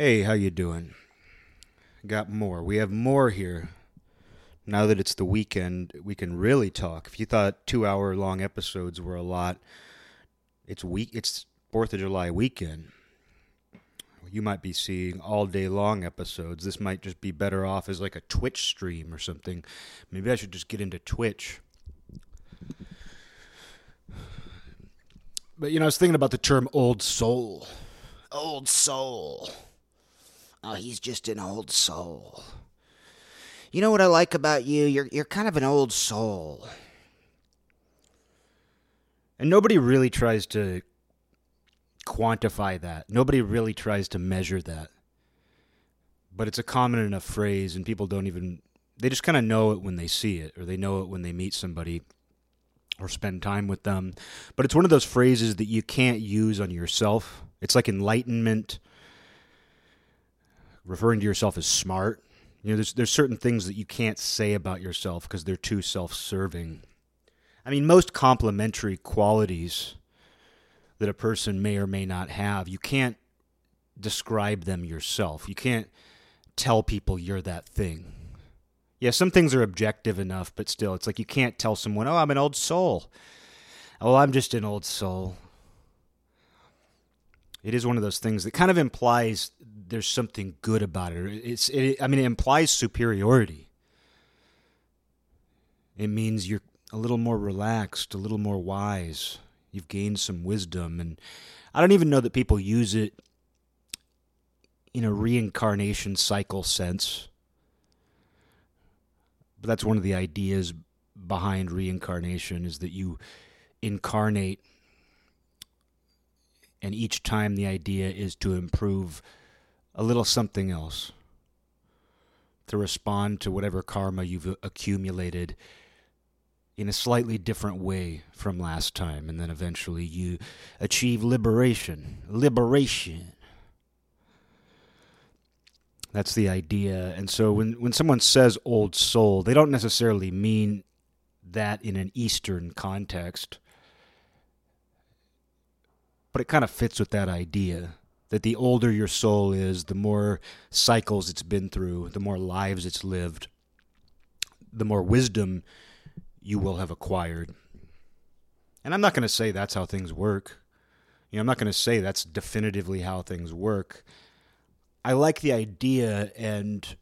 Hey, how you doing? Got more. We have more here. Now that it's the weekend, we can really talk. If you thought 2-hour long episodes were a lot, it's week it's 4th of July weekend. You might be seeing all day long episodes. This might just be better off as like a Twitch stream or something. Maybe I should just get into Twitch. But you know, I was thinking about the term old soul. Old soul. Oh, he's just an old soul. You know what I like about you? You're you're kind of an old soul. And nobody really tries to quantify that. Nobody really tries to measure that. But it's a common enough phrase, and people don't even, they just kind of know it when they see it, or they know it when they meet somebody or spend time with them. But it's one of those phrases that you can't use on yourself. It's like enlightenment, referring to yourself as smart. You know, there's, there's certain things that you can't say about yourself because they're too self serving. I mean, most complimentary qualities that a person may or may not have. You can't describe them yourself. You can't tell people you're that thing. Yeah, some things are objective enough, but still, it's like you can't tell someone, oh, I'm an old soul. Oh, I'm just an old soul. It is one of those things that kind of implies there's something good about it. It's, it, I mean, it implies superiority. It means you're a little more relaxed, a little more wise, You've gained some wisdom. And I don't even know that people use it in a reincarnation cycle sense. But that's one of the ideas behind reincarnation is that you incarnate and each time the idea is to improve a little something else to respond to whatever karma you've accumulated in a slightly different way from last time, and then eventually you achieve liberation. Liberation. That's the idea. And so when, when someone says old soul, they don't necessarily mean that in an Eastern context. But it kind of fits with that idea that the older your soul is, the more cycles it's been through, the more lives it's lived, the more wisdom you will have acquired. And I'm not going to say that's how things work. You know, I'm not going to say that's definitively how things work. I like the idea and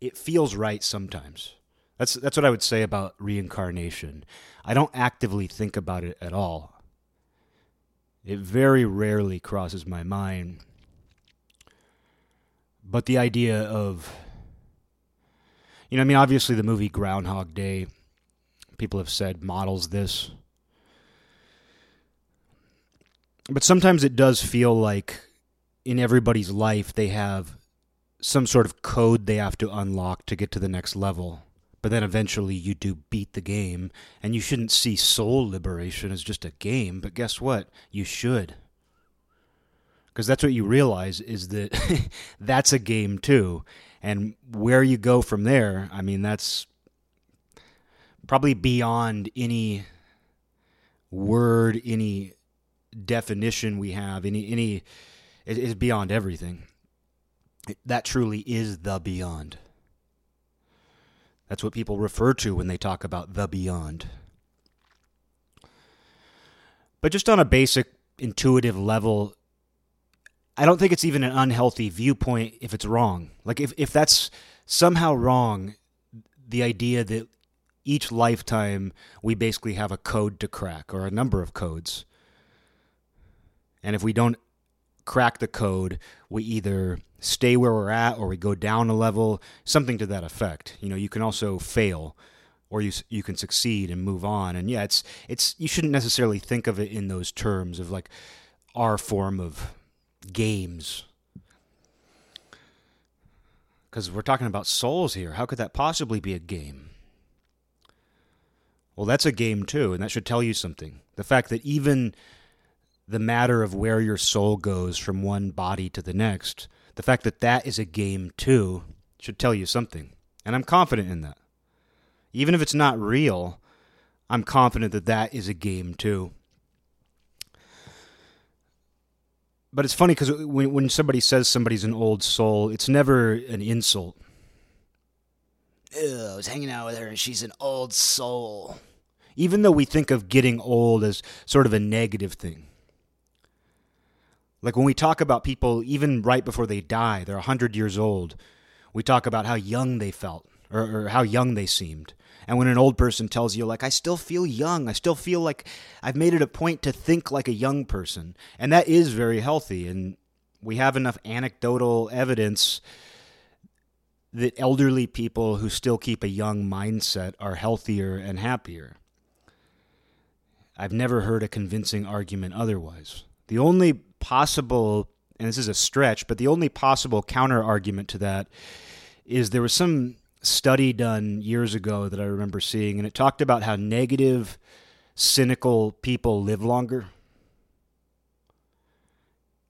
it feels right sometimes. That's that's what I would say about reincarnation. I don't actively think about it at all. It very rarely crosses my mind. But the idea of you know, I mean, obviously the movie Groundhog Day, people have said models this. But sometimes it does feel like in everybody's life they have some sort of code they have to unlock to get to the next level. But then eventually you do beat the game, and you shouldn't see soul liberation as just a game, but guess what? You should. Because that's what you realize is that that's a game too and where you go from there, I mean, that's probably beyond any word, any definition we have, any any it is beyond everything. That truly is the beyond. That's what people refer to when they talk about the beyond. But just on a basic intuitive level, I don't think it's even an unhealthy viewpoint if it's wrong. Like if if that's somehow wrong, the idea that each lifetime we basically have a code to crack or a number of codes. And if we don't crack the code, we either stay where we're at or we go down a level, something to that effect. You know, you can also fail or you you can succeed and move on. And yeah, it's it's you shouldn't necessarily think of it in those terms of like our form of games. Because we're talking about souls here. How could that possibly be a game? Well, that's a game too, and that should tell you something. The fact that even the matter of where your soul goes from one body to the next, the fact that that is a game too, should tell you something. And I'm confident in that. Even if it's not real, I'm confident that that is a game too. but it's funny because when when somebody says somebody's an old soul, it's never an insult. Ew, I was hanging out with her and she's an old soul. Even though we think of getting old as sort of a negative thing. Like when we talk about people, even right before they die, they're 100 years old, we talk about how young they felt or, or, how young they seemed. And when an old person tells you, like, I still feel young, I still feel like I've made it a point to think like a young person. And that is very healthy. And we have enough anecdotal evidence that elderly people who still keep a young mindset are healthier and happier. I've never heard a convincing argument otherwise. The only possible, and this is a stretch, but the only possible counter argument to that is there was some study done years ago that I remember seeing, and it talked about how negative, cynical people live longer.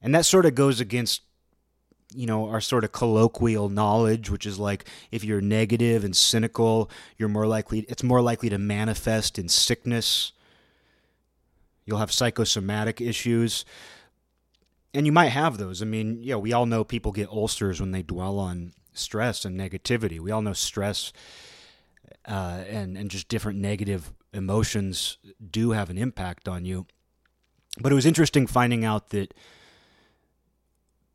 And that sort of goes against you know our sort of colloquial knowledge which is like if you're negative and cynical you're more likely it's more likely to manifest in sickness you'll have psychosomatic issues and you might have those. I mean, yeah, we all know people get ulcers when they dwell on stress and negativity. We all know stress uh, and and just different negative emotions do have an impact on you. But it was interesting finding out that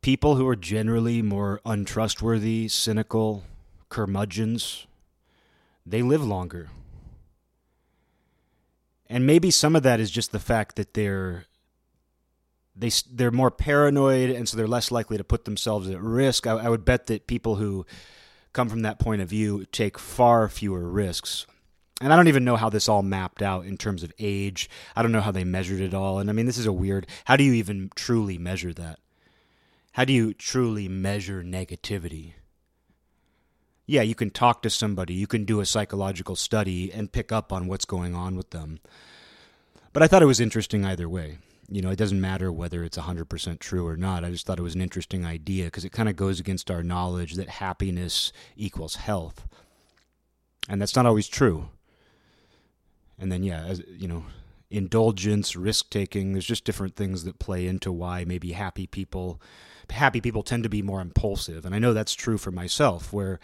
people who are generally more untrustworthy, cynical, curmudgeons, they live longer. And maybe some of that is just the fact that they're they they're more paranoid and so they're less likely to put themselves at risk. I, I would bet that people who come from that point of view take far fewer risks. And I don't even know how this all mapped out in terms of age. I don't know how they measured it all. And I mean, this is a weird. How do you even truly measure that? How do you truly measure negativity? Yeah, you can talk to somebody, you can do a psychological study and pick up on what's going on with them. But I thought it was interesting either way you know, it doesn't matter whether it's 100% true or not. I just thought it was an interesting idea because it kind of goes against our knowledge that happiness equals health. And that's not always true. And then, yeah, as, you know, indulgence, risk taking, there's just different things that play into why maybe happy people happy people tend to be more impulsive. And I know that's true for myself, where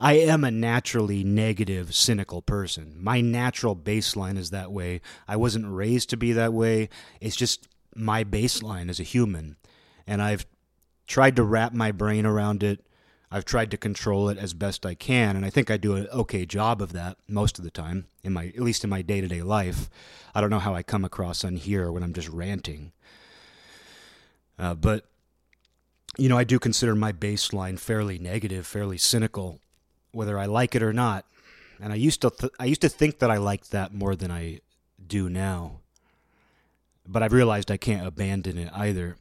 I am a naturally negative, cynical person. My natural baseline is that way. I wasn't raised to be that way. It's just my baseline as a human. And I've tried to wrap my brain around it. I've tried to control it as best I can, and I think I do an okay job of that most of the time, in my at least in my day to day life. I don't know how I come across on here when I'm just ranting, uh, but you know, I do consider my baseline fairly negative, fairly cynical, whether I like it or not. And I used to th- I used to think that I liked that more than I do now. But I've realized I can't abandon it either.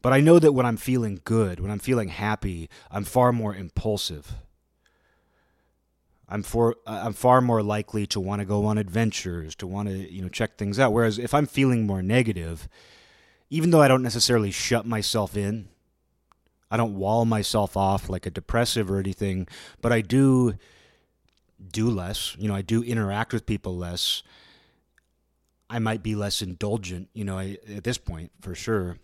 But I know that when I'm feeling good, when I'm feeling happy, I'm far more impulsive. I'm for I'm far more likely to want to go on adventures, to want to, you know, check things out. Whereas if I'm feeling more negative, even though I don't necessarily shut myself in, I don't wall myself off like a depressive or anything, but I do do less. You know, I do interact with people less. I might be less indulgent, you know, I, at this point for sure.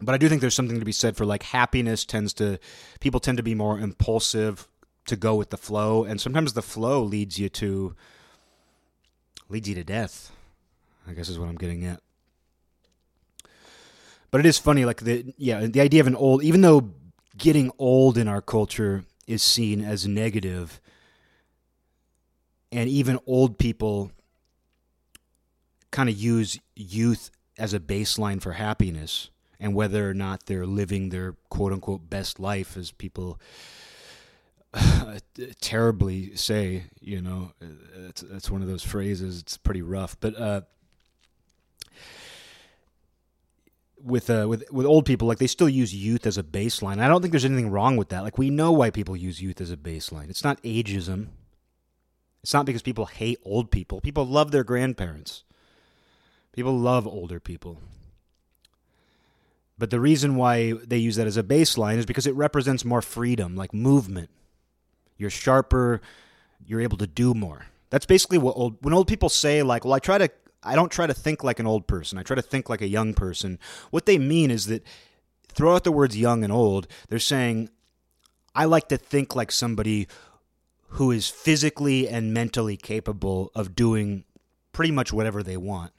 But I do think there's something to be said for like happiness tends to people tend to be more impulsive to go with the flow and sometimes the flow leads you to leads you to death. I guess is what I'm getting at. But it is funny, like the yeah, the idea of an old, even though getting old in our culture is seen as negative, and even old people kind of use youth as a baseline for happiness and whether or not they're living their quote unquote best life as people terribly say you know it's, it's one of those phrases it's pretty rough. But uh, with uh, with with old people, like they still use youth as a baseline. I don't think there's anything wrong with that. Like we know why people use youth as a baseline. It's not ageism. It's not because people hate old people. People love their grandparents. People love older people. But the reason why they use that as a baseline is because it represents more freedom, like movement. You're sharper, you're able to do more. That's basically what old when old people say like, "Well, I try to I don't try to think like an old person. I try to think like a young person. What they mean is that throw out the words young and old. They're saying I like to think like somebody who is physically and mentally capable of doing pretty much whatever they want.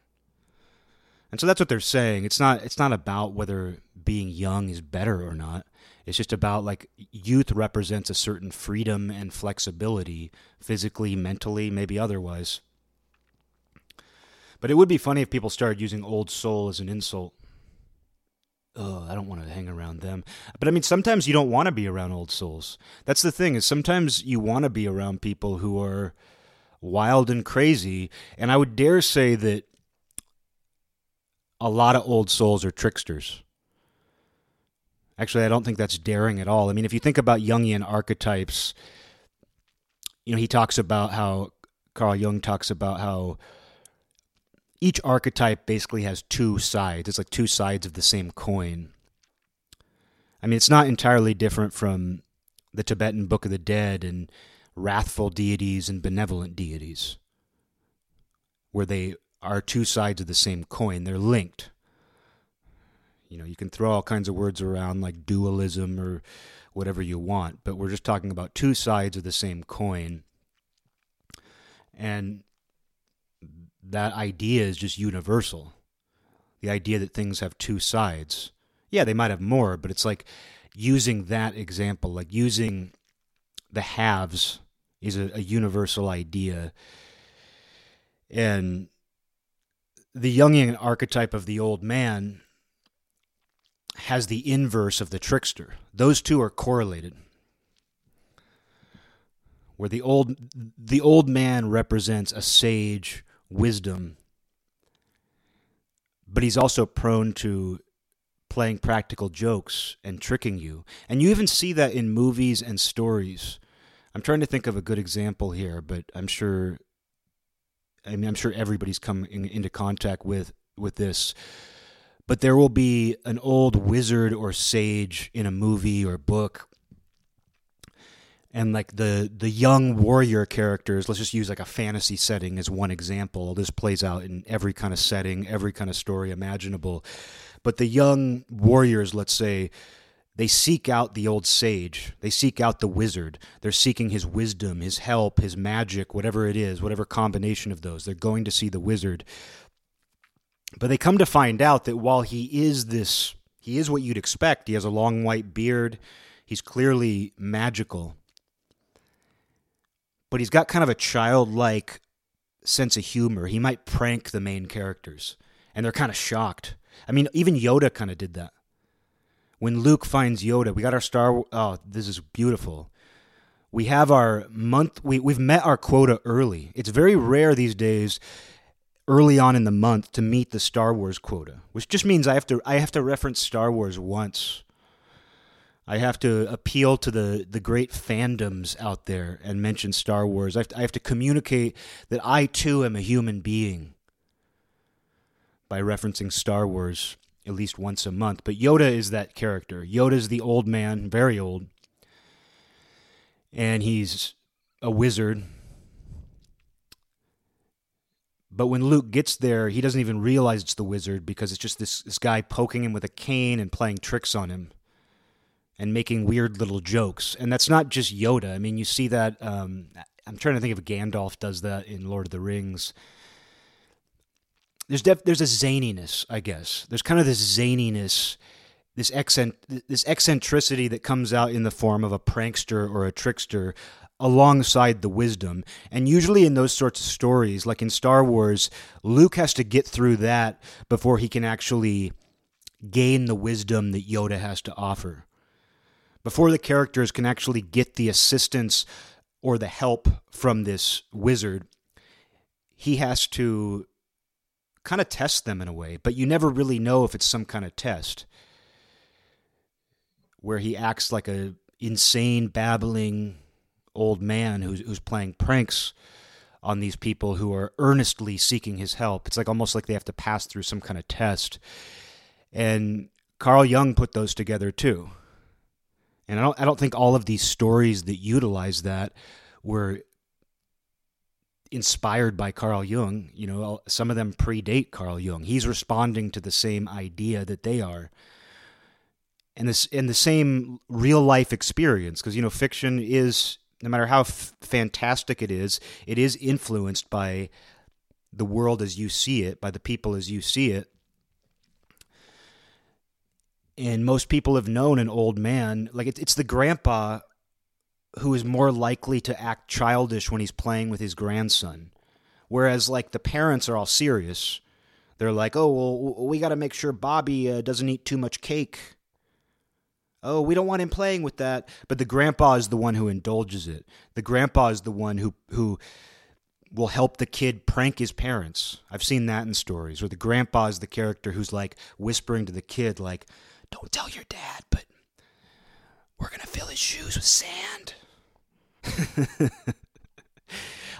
And so that's what they're saying. It's not it's not about whether being young is better or not. It's just about like youth represents a certain freedom and flexibility physically, mentally, maybe otherwise. But it would be funny if people started using old soul as an insult. Oh, I don't want to hang around them. But I mean, sometimes you don't want to be around old souls. That's the thing is sometimes you want to be around people who are wild and crazy. And I would dare say that a lot of old souls are tricksters. Actually, I don't think that's daring at all. I mean, if you think about Jungian archetypes, you know, he talks about how Carl Jung talks about how each archetype basically has two sides. It's like two sides of the same coin. I mean, it's not entirely different from the Tibetan Book of the Dead and wrathful deities and benevolent deities, where they are two sides of the same coin. They're linked. You know, you can throw all kinds of words around like dualism or whatever you want, but we're just talking about two sides of the same coin. And that idea is just universal. The idea that things have two sides. Yeah, they might have more, but it's like using that example, like using the halves is a, a universal idea. And the Jungian archetype of the old man has the inverse of the trickster. Those two are correlated. Where the old the old man represents a sage, wisdom, but he's also prone to playing practical jokes and tricking you. And you even see that in movies and stories. I'm trying to think of a good example here, but I'm sure I mean I'm sure everybody's come in, into contact with with this but there will be an old wizard or sage in a movie or book and like the the young warrior characters let's just use like a fantasy setting as one example this plays out in every kind of setting every kind of story imaginable but the young warriors let's say they seek out the old sage they seek out the wizard they're seeking his wisdom his help his magic whatever it is whatever combination of those they're going to see the wizard but they come to find out that while he is this, he is what you'd expect. He has a long white beard. He's clearly magical. But he's got kind of a childlike sense of humor. He might prank the main characters, and they're kind of shocked. I mean, even Yoda kind of did that. When Luke finds Yoda, we got our Star. Oh, this is beautiful. We have our month. We we've met our quota early. It's very rare these days early on in the month to meet the Star Wars quota, which just means I have to I have to reference Star Wars once. I have to appeal to the, the great fandoms out there and mention Star Wars. I have, to, I have to communicate that I too am a human being by referencing Star Wars at least once a month. But Yoda is that character. Yoda's the old man, very old. And he's a wizard but when Luke gets there, he doesn't even realize it's the wizard because it's just this, this guy poking him with a cane and playing tricks on him and making weird little jokes. And that's not just Yoda. I mean, you see that. Um, I'm trying to think if Gandalf does that in Lord of the Rings. There's def- there's a zaniness, I guess. There's kind of this zaniness, this accent, this eccentricity that comes out in the form of a prankster or a trickster alongside the wisdom. And usually in those sorts of stories, like in Star Wars, Luke has to get through that before he can actually gain the wisdom that Yoda has to offer. Before the characters can actually get the assistance or the help from this wizard, he has to kind of test them in a way, but you never really know if it's some kind of test where he acts like a insane babbling old man who's who's playing pranks on these people who are earnestly seeking his help. It's like almost like they have to pass through some kind of test. And Carl Jung put those together too. And I don't I don't think all of these stories that utilize that were inspired by Carl Jung. You know, some of them predate Carl Jung. He's responding to the same idea that they are. And this in the same real life experience because you know fiction is no matter how f- fantastic it is, it is influenced by the world as you see it, by the people as you see it. And most people have known an old man, like it, it's the grandpa who is more likely to act childish when he's playing with his grandson. Whereas, like, the parents are all serious. They're like, oh, well, we got to make sure Bobby uh, doesn't eat too much cake. Oh, we don't want him playing with that. But the grandpa is the one who indulges it. The grandpa is the one who, who will help the kid prank his parents. I've seen that in stories where the grandpa is the character who's like whispering to the kid, like, don't tell your dad, but we're going to fill his shoes with sand.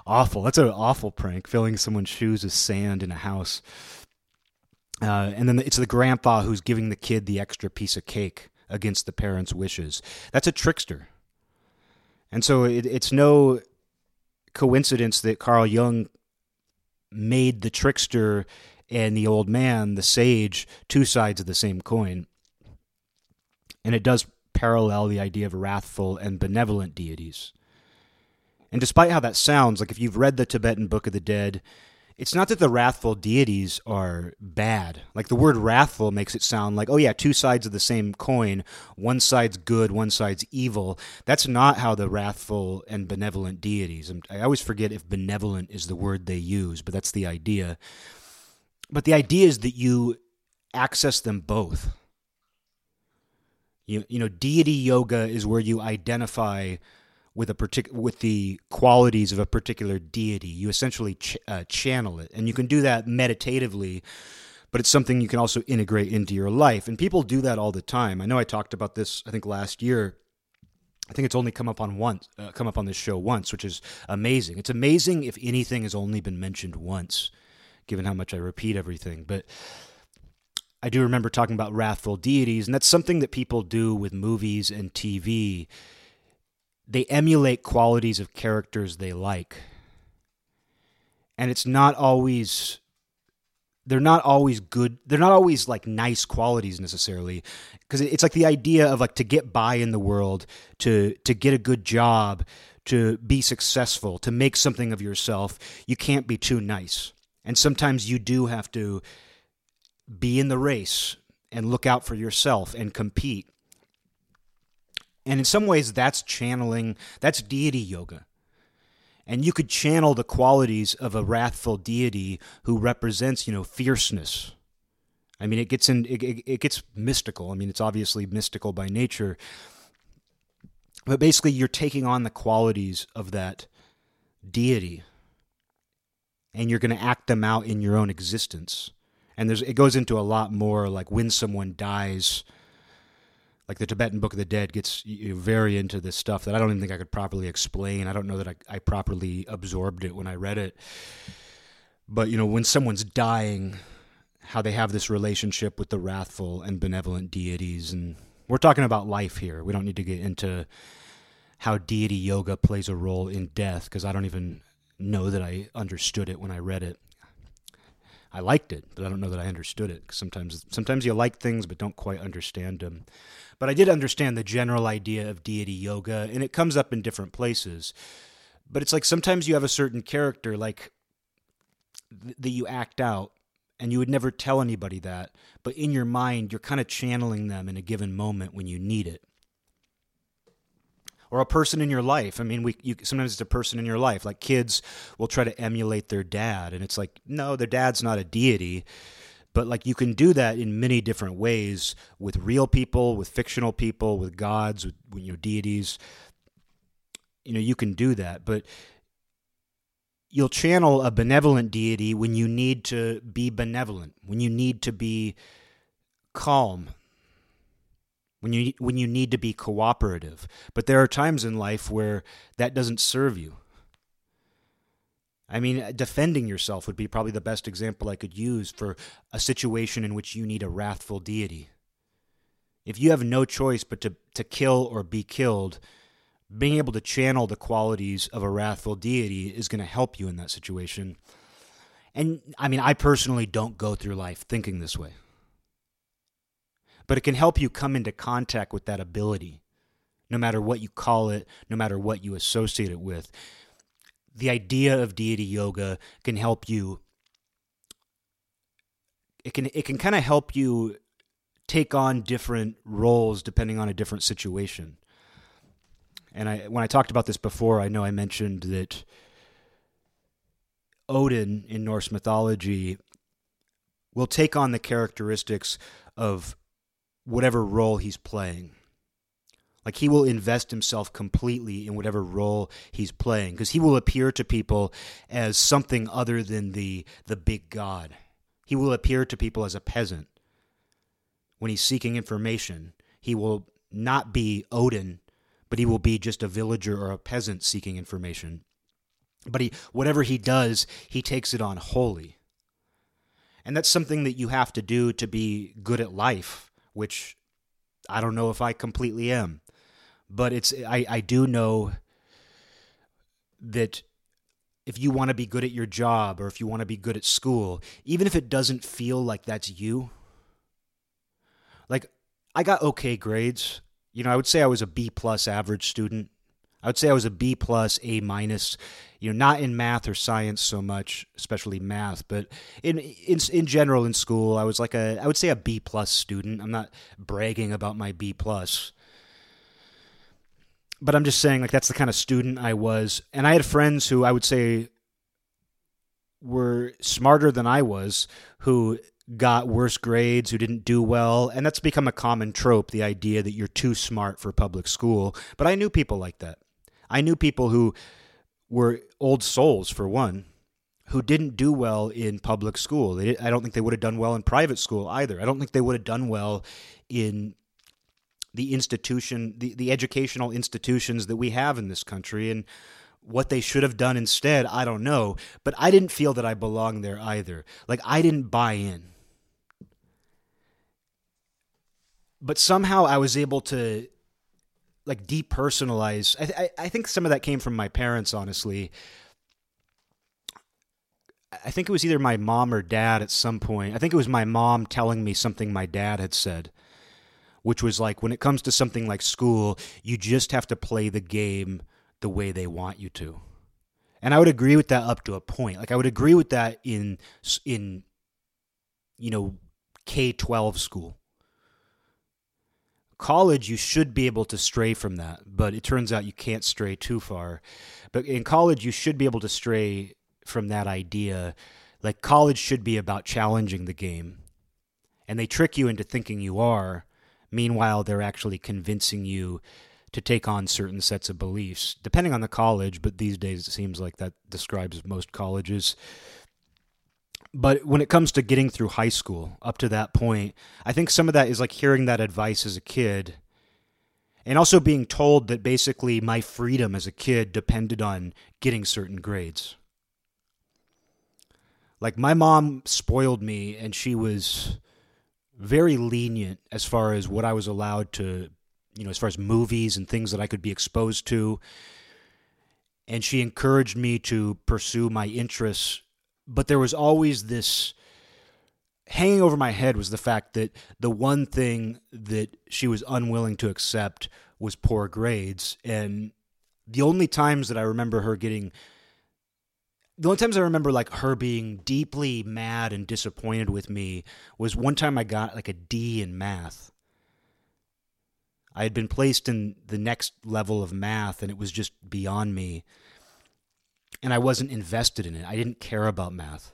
awful. That's an awful prank, filling someone's shoes with sand in a house. Uh, and then it's the grandpa who's giving the kid the extra piece of cake against the parents' wishes. That's a trickster. And so it, it's no coincidence that Carl Jung made the trickster and the old man, the sage, two sides of the same coin. And it does parallel the idea of wrathful and benevolent deities. And despite how that sounds, like if you've read the Tibetan Book of the Dead, it's not that the wrathful deities are bad. Like the word wrathful makes it sound like, oh yeah, two sides of the same coin. One side's good, one side's evil. That's not how the wrathful and benevolent deities. I always forget if benevolent is the word they use, but that's the idea. But the idea is that you access them both. You, you know, deity yoga is where you identify with a partic- with the qualities of a particular deity. You essentially ch- uh, channel it, and you can do that meditatively. But it's something you can also integrate into your life, and people do that all the time. I know I talked about this. I think last year. I think it's only come up on once, uh, come up on this show once, which is amazing. It's amazing if anything has only been mentioned once, given how much I repeat everything. But I do remember talking about wrathful deities, and that's something that people do with movies and TV they emulate qualities of characters they like. And it's not always they're not always good they're not always like nice qualities necessarily because it's like the idea of like to get by in the world to to get a good job to be successful to make something of yourself you can't be too nice and sometimes you do have to be in the race and look out for yourself and compete and in some ways, that's channeling, that's deity yoga. And you could channel the qualities of a wrathful deity who represents, you know, fierceness. I mean, it gets in, it, it, it gets mystical. I mean, it's obviously mystical by nature. But basically, you're taking on the qualities of that deity and you're going to act them out in your own existence. And there's, it goes into a lot more like when someone dies like the Tibetan Book of the Dead gets very into this stuff that I don't even think I could properly explain. I don't know that I, I properly absorbed it when I read it. But, you know, when someone's dying, how they have this relationship with the wrathful and benevolent deities. And we're talking about life here. We don't need to get into how deity yoga plays a role in death because I don't even know that I understood it when I read it. I liked it, but I don't know that I understood it. Sometimes, sometimes you like things but don't quite understand them. But I did understand the general idea of deity yoga, and it comes up in different places. But it's like sometimes you have a certain character, like th- that you act out, and you would never tell anybody that. But in your mind, you're kind of channeling them in a given moment when you need it or a person in your life. I mean, we you, sometimes it's a person in your life. Like kids will try to emulate their dad, and it's like, no, their dad's not a deity. But like you can do that in many different ways with real people, with fictional people, with gods, with you know deities. You know, you can do that, but you'll channel a benevolent deity when you need to be benevolent, when you need to be calm, when you when you need to be cooperative. But there are times in life where that doesn't serve you. I mean, defending yourself would be probably the best example I could use for a situation in which you need a wrathful deity. If you have no choice but to, to kill or be killed, being able to channel the qualities of a wrathful deity is going to help you in that situation. And I mean, I personally don't go through life thinking this way. But it can help you come into contact with that ability, no matter what you call it, no matter what you associate it with. The idea of deity yoga can help you it can it can kind of help you take on different roles depending on a different situation. And I when I talked about this before, I know I mentioned that Odin in Norse mythology will take on the characteristics of whatever role he's playing. Like he will invest himself completely in whatever role he's playing because he will appear to people as something other than the the big god. He will appear to people as a peasant. When he's seeking information, he will not be Odin, but he will be just a villager or a peasant seeking information. But he whatever he does, he takes it on wholly. And that's something that you have to do to be good at life, which I don't know if I completely am. But it's I, I do know that if you want to be good at your job or if you want to be good at school, even if it doesn't feel like that's you, like I got okay grades. You know, I would say I was a B plus average student. I would say I was a B plus, A minus. You know, not in math or science so much, especially math, but in in in general in school, I was like a I would say a B plus student. I'm not bragging about my B plus but I'm just saying like that's the kind of student I was, and I had friends who I would say were smarter than I was, who got worse grades, who didn't do well, and that's become a common trope, the idea that you're too smart for public school. But I knew people like that. I knew people who were old souls for one, who didn't do well in public school. They, I don't think they would have done well in private school either. I don't think they would have done well in the institution, the, the educational institutions that we have in this country. And what they should have done instead, I don't know. But I didn't feel that I belonged there either. Like, I didn't buy in. But somehow I was able to like depersonalize. I, I, I think some of that came from my parents, honestly. I think it was either my mom or dad at some point. I think it was my mom telling me something my dad had said which was like when it comes to something like school, you just have to play the game the way they want you to. And I would agree with that up to a point. Like I would agree with that in in you know K12 school. College you should be able to stray from that, but it turns out you can't stray too far. But in college you should be able to stray from that idea. Like college should be about challenging the game. And they trick you into thinking you are Meanwhile, they're actually convincing you to take on certain sets of beliefs, depending on the college, but these days it seems like that describes most colleges. But when it comes to getting through high school, up to that point, I think some of that is like hearing that advice as a kid and also being told that basically my freedom as a kid depended on getting certain grades. Like my mom spoiled me and she was very lenient as far as what I was allowed to, you know, as far as movies and things that I could be exposed to. And she encouraged me to pursue my interests. But there was always this hanging over my head was the fact that the one thing that she was unwilling to accept was poor grades. And the only times that I remember her getting the only times I remember like her being deeply mad and disappointed with me was one time I got like a D in math. I had been placed in the next level of math and it was just beyond me. And I wasn't invested in it. I didn't care about math.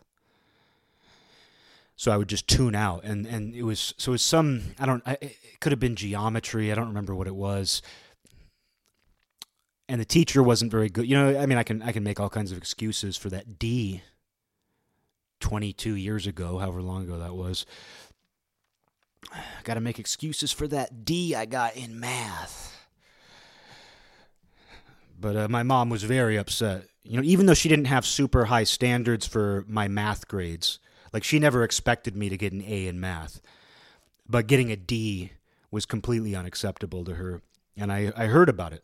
So I would just tune out and and it was so it was some I don't I, it could have been geometry, I don't remember what it was and the teacher wasn't very good. You know, I mean, I can I can make all kinds of excuses for that D. Twenty two years ago, however long ago that was. Got to make excuses for that D I got in math. But uh, my mom was very upset. You know, even though she didn't have super high standards for my math grades, like she never expected me to get an A in math, but getting a D was completely unacceptable to her. And I, I heard about it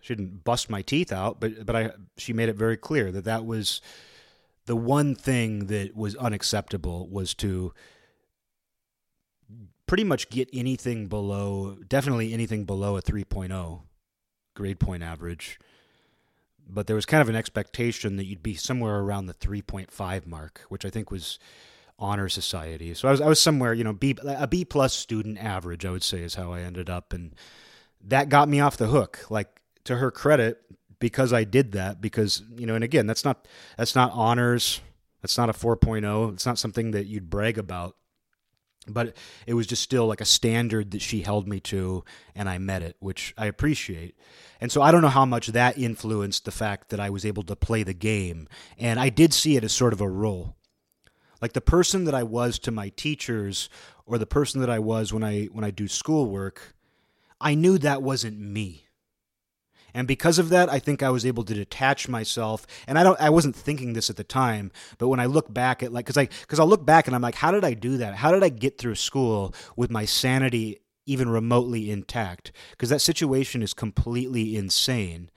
She didn't bust my teeth out, but but I she made it very clear that that was the one thing that was unacceptable was to pretty much get anything below definitely anything below a 3.0 grade point average but there was kind of an expectation that you'd be somewhere around the 3.5 mark which i think was honor society. So i was i was somewhere you know b a b plus student average i would say is how i ended up. And that got me off the hook. Like to her credit because i did that because you know and again that's not that's not honors. That's not a 4.0 it's not something that you'd brag about but it was just still like a standard that she held me to and I met it which I appreciate. And so I don't know how much that influenced the fact that I was able to play the game and I did see it as sort of a role. Like the person that I was to my teachers or the person that I was when I when I do schoolwork, I knew that wasn't me. And because of that, I think I was able to detach myself. And I don't, I wasn't thinking this at the time, but when I look back at like, cause I, cause I'll look back and I'm like, how did I do that? How did I get through school with my sanity even remotely intact? Because that situation is completely insane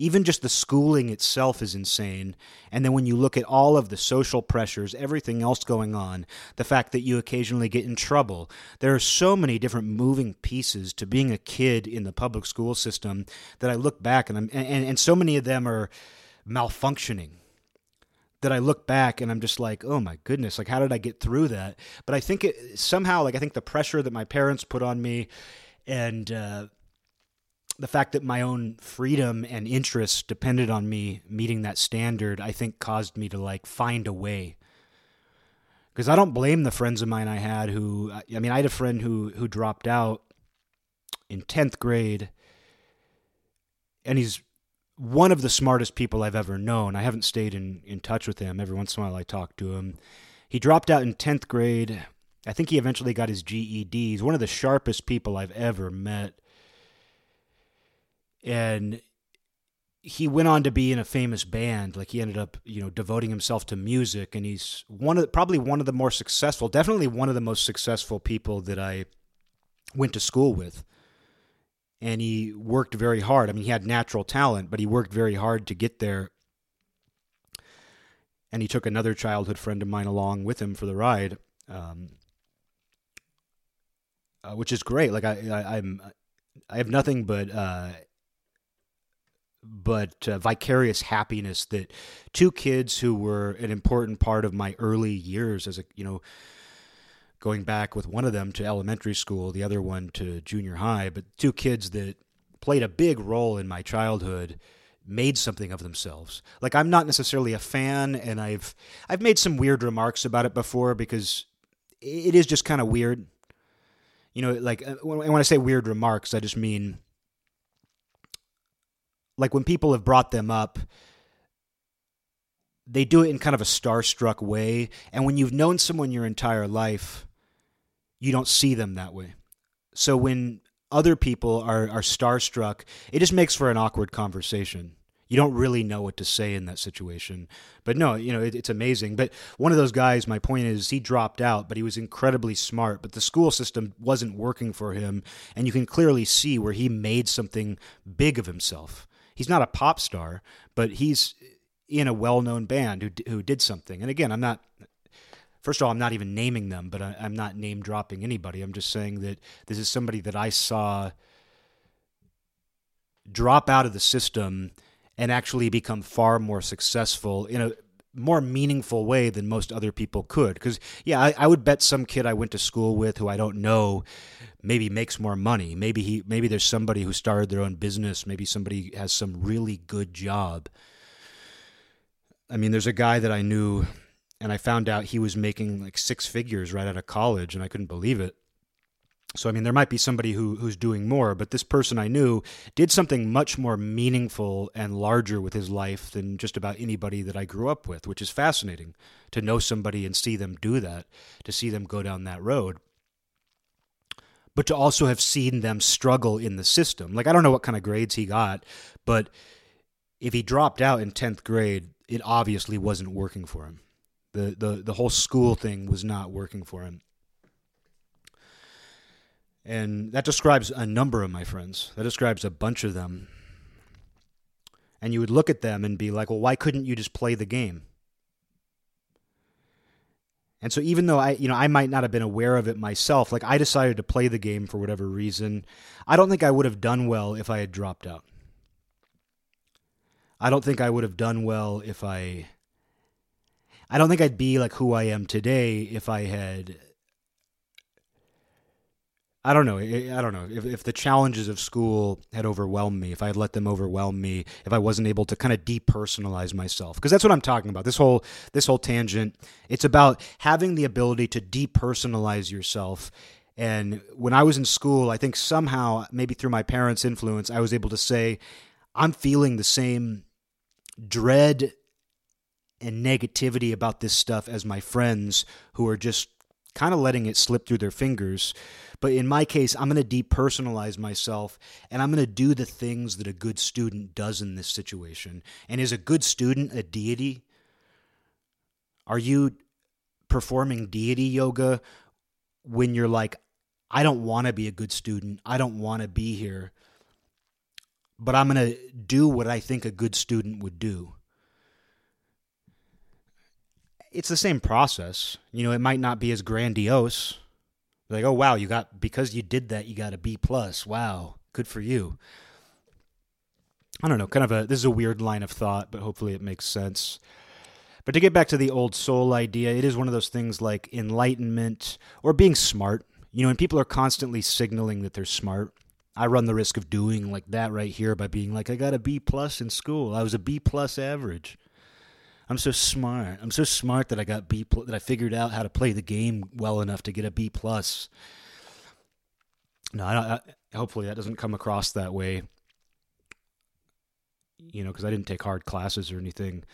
even just the schooling itself is insane. And then when you look at all of the social pressures, everything else going on, the fact that you occasionally get in trouble, there are so many different moving pieces to being a kid in the public school system that I look back and I'm, and, and so many of them are malfunctioning that I look back and I'm just like, oh my goodness, like how did I get through that? But I think it somehow, like I think the pressure that my parents put on me, and uh, the fact that my own freedom and interests depended on me meeting that standard, I think caused me to like find a way. Because I don't blame the friends of mine I had who, I mean, I had a friend who who dropped out in tenth grade, and he's one of the smartest people I've ever known. I haven't stayed in in touch with him. Every once in a while, I talk to him. He dropped out in tenth grade. I think he eventually got his GED. He's one of the sharpest people I've ever met and he went on to be in a famous band. Like he ended up you know devoting himself to music and he's one of probably one of the more successful definitely one of the most successful people that i went to school with. And he worked very hard. I mean he had natural talent but he worked very hard to get there. And he took another childhood friend of mine along with him for the ride um, uh, which is great. Like I, I i'm i have nothing but uh, but uh, vicarious happiness that two kids who were an important part of my early years as a you know going back with one of them to elementary school the other one to junior high but two kids that played a big role in my childhood made something of themselves. Like i'm not necessarily a fan and i've i've made some weird remarks about it before because it is just kind of weird. You know like uh, when i say weird remarks i just mean like when people have brought them up, they do it in kind of a starstruck way. And when you've known someone your entire life, you don't see them that way. So when other people are, are starstruck, it just makes for an awkward conversation. You don't really know what to say in that situation. But no, you know, it, it's amazing. But one of those guys, my point is, he dropped out, but he was incredibly smart. But the school system wasn't working for him. And you can clearly see where he made something big of himself he's not a pop star, but he's in a well-known band who who did something. And again, I'm not. First of all, I'm not even naming them, but I, I'm not name dropping anybody. I'm just saying that this is somebody that I saw drop out of the system and actually become far more successful in a more meaningful way than most other people could. Because, yeah, I, I, would bet some kid I went to school with who I don't know maybe makes more money. Maybe he maybe there's somebody who started their own business. Maybe somebody has some really good job. I mean, there's a guy that I knew, and I found out he was making like six figures right out of college, and I couldn't believe it. So I mean, there might be somebody who who's doing more, but this person I knew did something much more meaningful and larger with his life than just about anybody that I grew up with, which is fascinating to know somebody and see them do that, to see them go down that road but to also have seen them struggle in the system. Like I don't know what kind of grades he got, but if he dropped out in 10th grade, it obviously wasn't working for him. The the the whole school thing was not working for him. And that describes a number of my friends. That describes a bunch of them. And you would look at them and be like, well, why couldn't you just play the game? And so even though I, you know, I might not have been aware of it myself, like I decided to play the game for whatever reason, I don't think I would have done well if I had dropped out. I don't think I would have done well if I I don't think I'd be like who I am today if I had I don't know. I don't know if, if the challenges of school had overwhelmed me, if I had let them overwhelm me, if I wasn't able to kind of depersonalize myself, because that's what I'm talking about. This whole this whole tangent, it's about having the ability to depersonalize yourself. And when I was in school, I think somehow, maybe through my parents' influence, I was able to say, I'm feeling the same dread and negativity about this stuff as my friends who are just kind of letting it slip through their fingers. But in my case, I'm going to depersonalize myself and I'm going to do the things that a good student does in this situation. And is a good student a deity? Are you performing deity yoga when you're like, I don't want to be a good student. I don't want to be here. But I'm going to do what I think a good student would do it's the same process. You know, it might not be as grandiose. Like, oh wow, you got because you did that, you got a B plus. Wow, good for you. I don't know, kind of a this is a weird line of thought, but hopefully it makes sense. But to get back to the old soul idea, it is one of those things like enlightenment or being smart. You know, and people are constantly signaling that they're smart. I run the risk of doing like that right here by being like, I got a B plus in school. I was a B plus average. I'm so smart. I'm so smart that I got B plus, that I figured out how to play the game well enough to get a B plus. No, I, I, hopefully that doesn't come across that way. You know, because I didn't take hard classes or anything.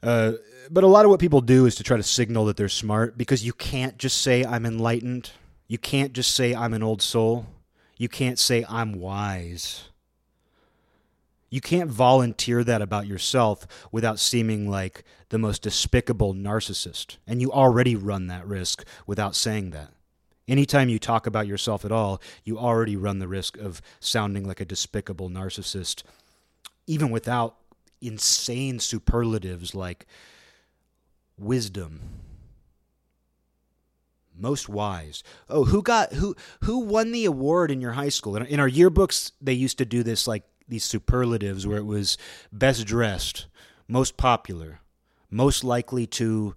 Uh, but a lot of what people do is to try to signal that they're smart because you can't just say I'm enlightened. You can't just say I'm an old soul. You can't say I'm wise. You can't volunteer that about yourself without seeming like the most despicable narcissist. And you already run that risk without saying that. Anytime you talk about yourself at all, you already run the risk of sounding like a despicable narcissist, even without insane superlatives like wisdom most wise. Oh, who got who who won the award in your high school? In our yearbooks, they used to do this like these superlatives where it was best dressed, most popular, most likely to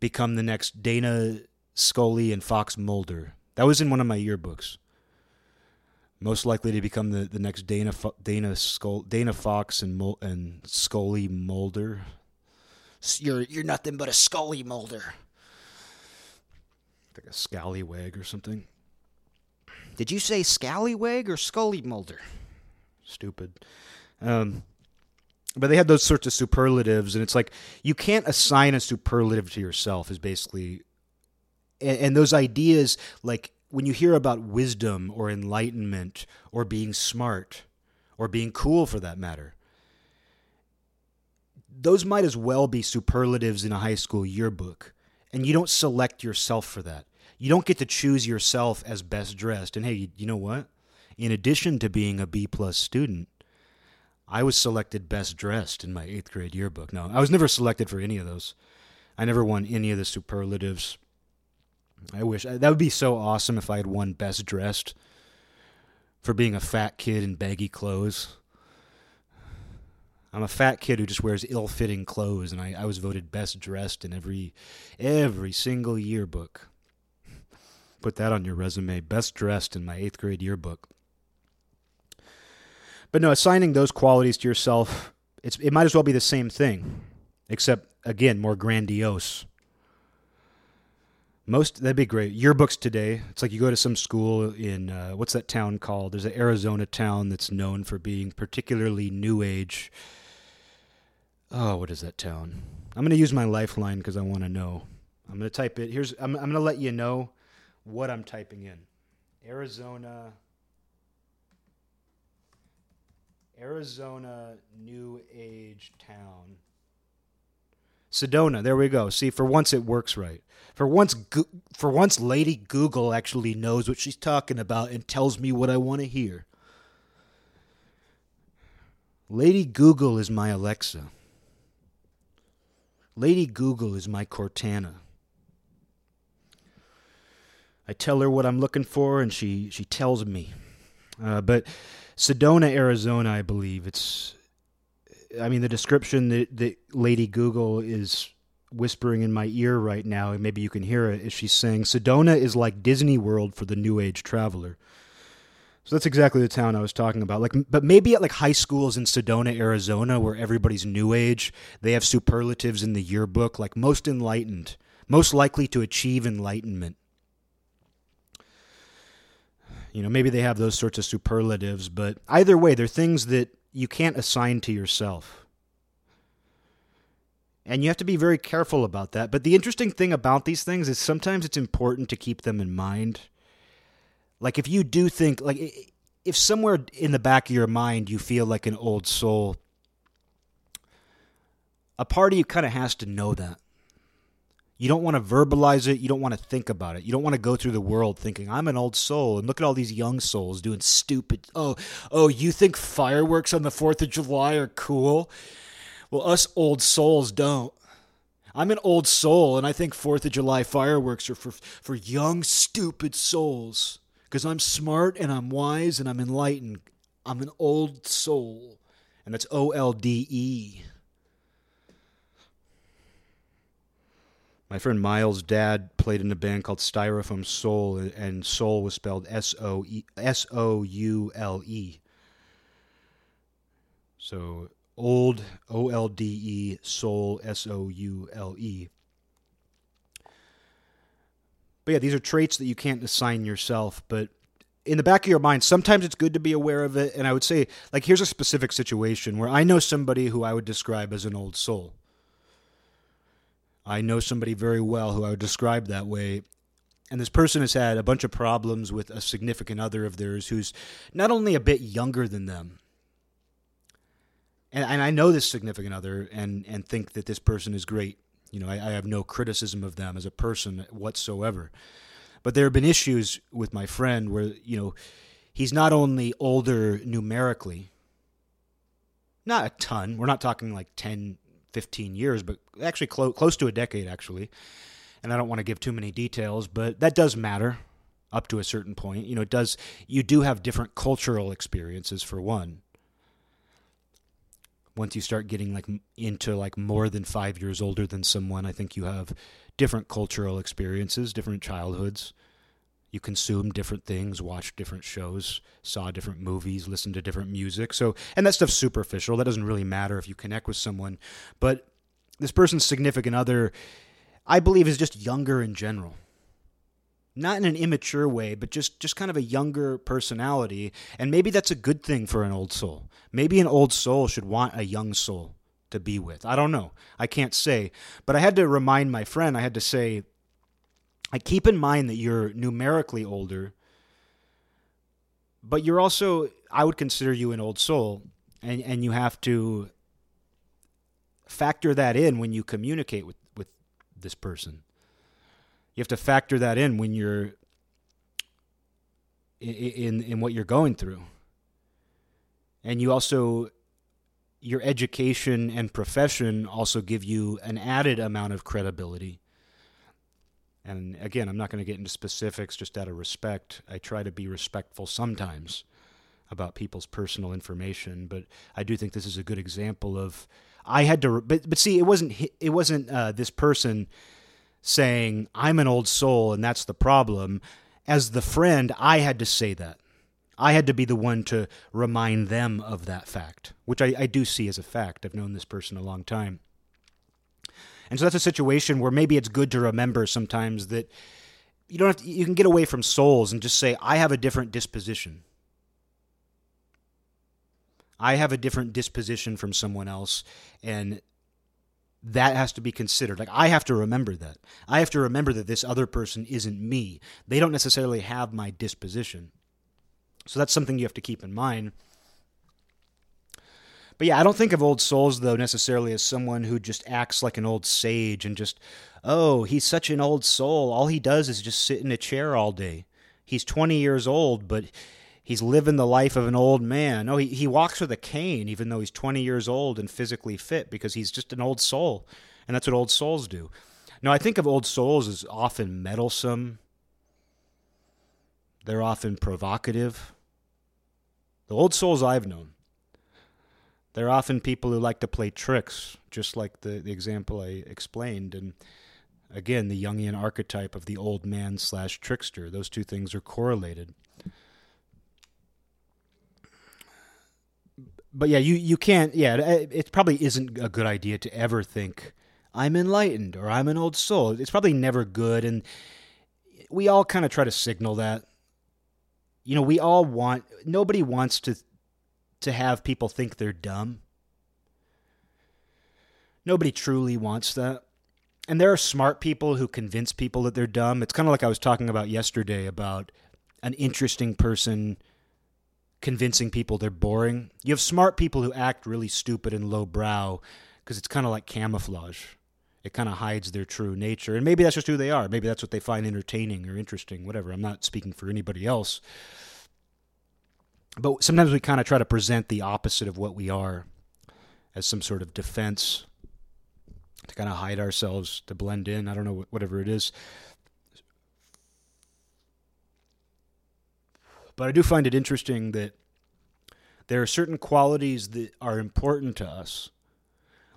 become the next Dana Scully and Fox Mulder. That was in one of my yearbooks. Most likely to become the, the next Dana Dana Skull, Dana Fox and Mul- and Scully Mulder. You're you're nothing but a Scully Mulder. Like a scallywag or something. Did you say scallywag or Scully Mulder? Stupid. Um, but they had those sorts of superlatives, and it's like you can't assign a superlative to yourself. Is basically, and, and those ideas like when you hear about wisdom or enlightenment or being smart or being cool for that matter those might as well be superlatives in a high school yearbook. And you don't select yourself for that. You don't get to choose yourself as best dressed. And hey, you know what? In addition to being a B plus student, I was selected best dressed in my eighth grade yearbook. No, I was never selected for any of those. I never won any of the superlatives. I wish that would be so awesome if I had won best dressed for being a fat kid in baggy clothes. I'm a fat kid who just wears ill-fitting clothes, and I, I was voted best dressed in every every single yearbook. Put that on your resume. Best dressed in my eighth grade yearbook. But no, assigning those qualities to yourself, it's it might as well be the same thing, except again more grandiose. Most that'd be great. Yearbooks today, it's like you go to some school in uh, what's that town called? There's an Arizona town that's known for being particularly new age. Oh, what is that town? I'm to use my lifeline because I want to know. I'm to type it. Here's I'm I'm to let you know what I'm typing in. Arizona Arizona New Age town. Sedona. There we go. See, for once it works right. For once, for once, Lady Google actually knows what she's talking about and tells me what I want to hear. Lady Google is my Alexa. Lady Google is my Cortana. I tell her what I'm looking for, and she, she tells me. Uh, but Sedona, Arizona, I believe it's. I mean, the description that, that Lady Google is whispering in my ear right now, and maybe you can hear it, is she's saying Sedona is like Disney World for the New Age traveler. So that's exactly the town I was talking about. Like, but maybe at like high schools in Sedona, Arizona, where everybody's New Age, they have superlatives in the yearbook, like most enlightened, most likely to achieve enlightenment. You know, maybe they have those sorts of superlatives, but either way, they're things that you can't assign to yourself. And you have to be very careful about that. But the interesting thing about these things is sometimes it's important to keep them in mind. Like if you do think like if somewhere in the back of your mind you feel like an old soul, a part of you kind of has to know that. You don't want to verbalize it. You don't want to think about it. You don't want to go through the world thinking, I'm an old soul and look at all these young souls doing stupid. Oh, oh, you think fireworks on the 4th of July are cool? Well, us old souls don't. I'm an old soul and I think 4th of July fireworks are for, for young, stupid souls because I'm smart and I'm wise and I'm enlightened. I'm an old soul. And that's O L D E. My friend Miles' dad played in a band called Styrofoam Soul, and soul was spelled S O S O U L E. So old O L D E soul S O U L E. But yeah, these are traits that you can't assign yourself, but in the back of your mind, sometimes it's good to be aware of it. And I would say, like, here's a specific situation where I know somebody who I would describe as an old soul. I know somebody very well who I would describe that way. And this person has had a bunch of problems with a significant other of theirs who's not only a bit younger than them, and, and I know this significant other and, and think that this person is great. You know, I, I have no criticism of them as a person whatsoever. But there have been issues with my friend where, you know, he's not only older numerically, not a ton, we're not talking like 10, 15 years, but actually clo- close to a decade, actually. And I don't want to give too many details, but that does matter up to a certain point. You know, it does, you do have different cultural experiences for one. Once you start getting like into like more than five years older than someone, I think you have different cultural experiences, different childhoods. You consume different things, watched different shows, saw different movies, listened to different music. So, and that stuff's superficial. That doesn't really matter if you connect with someone. But this person's significant other, I believe, is just younger in general. Not in an immature way, but just, just kind of a younger personality. And maybe that's a good thing for an old soul. Maybe an old soul should want a young soul to be with. I don't know. I can't say. But I had to remind my friend, I had to say, I keep in mind that you're numerically older, but you're also, I would consider you an old soul, and, and you have to factor that in when you communicate with, with this person. You have to factor that in when you're in, in, in what you're going through. And you also your education and profession also give you an added amount of credibility and again, I'm not going to get into specifics just out of respect. I try to be respectful sometimes about people's personal information, but I do think this is a good example of I had to but but see it wasn't it wasn't uh, this person saying I'm an old soul and that's the problem. As the friend, I had to say that. I had to be the one to remind them of that fact, which I, I do see as a fact. I've known this person a long time. And so that's a situation where maybe it's good to remember sometimes that you don't have to, you can get away from souls and just say I have a different disposition. I have a different disposition from someone else and that has to be considered. Like I have to remember that. I have to remember that this other person isn't me. They don't necessarily have my disposition. So that's something you have to keep in mind. But yeah, I don't think of old souls though necessarily as someone who just acts like an old sage and just, oh, he's such an old soul. All he does is just sit in a chair all day. He's 20 years old, but he's living the life of an old man. No, he, he walks with a cane even though he's 20 years old and physically fit because he's just an old soul. And that's what old souls do. Now, I think of old souls as often meddlesome, they're often provocative. The old souls I've known, they're often people who like to play tricks, just like the, the example I explained. And again, the Jungian archetype of the old man slash trickster, those two things are correlated. But yeah, you, you can't, yeah, it probably isn't a good idea to ever think, I'm enlightened or I'm an old soul. It's probably never good. And we all kind of try to signal that. You know, we all want, nobody wants to to have people think they're dumb. Nobody truly wants that. And there are smart people who convince people that they're dumb. It's kind of like I was talking about yesterday about an interesting person convincing people they're boring. You have smart people who act really stupid and lowbrow because it's kind of like camouflage. It kind of hides their true nature. And maybe that's just who they are. Maybe that's what they find entertaining or interesting, whatever. I'm not speaking for anybody else but sometimes we kind of try to present the opposite of what we are as some sort of defense to kind of hide ourselves, to blend in. I don't know, whatever it is. But I do find it interesting that there are certain qualities that are important to us.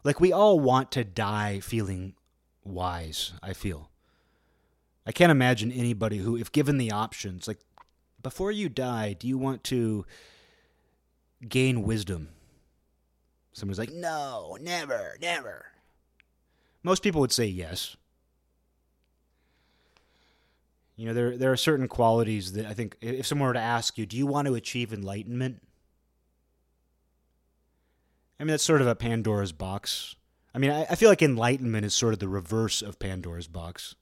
Like we all want to die feeling wise, I feel. I can't imagine anybody who, if given the options, like before you die, do you want to gain wisdom? Someone's like, no, never, never. Most people would say yes. You know, there there are certain qualities that I think if someone were to ask you, do you want to achieve enlightenment? I mean, that's sort of a Pandora's box. I mean, I, I feel like enlightenment is sort of the reverse of Pandora's box.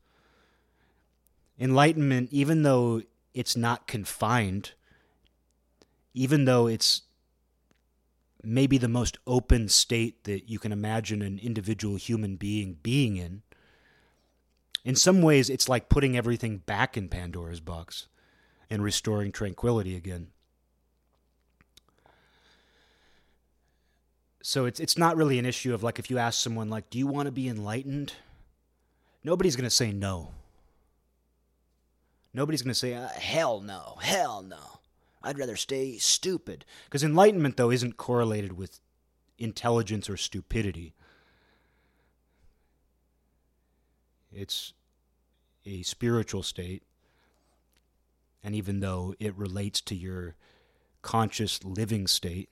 Enlightenment, even though it's not confined, even though it's maybe the most open state that you can imagine an individual human being being in. In some ways, it's like putting everything back in Pandora's box and restoring tranquility again. So it's it's not really an issue of like if you ask someone like, "Do you want to be enlightened?" Nobody's going to say no. Nobody's going to say, uh, hell no, hell no. I'd rather stay stupid. Because enlightenment, though, isn't correlated with intelligence or stupidity. It's a spiritual state. And even though it relates to your conscious living state,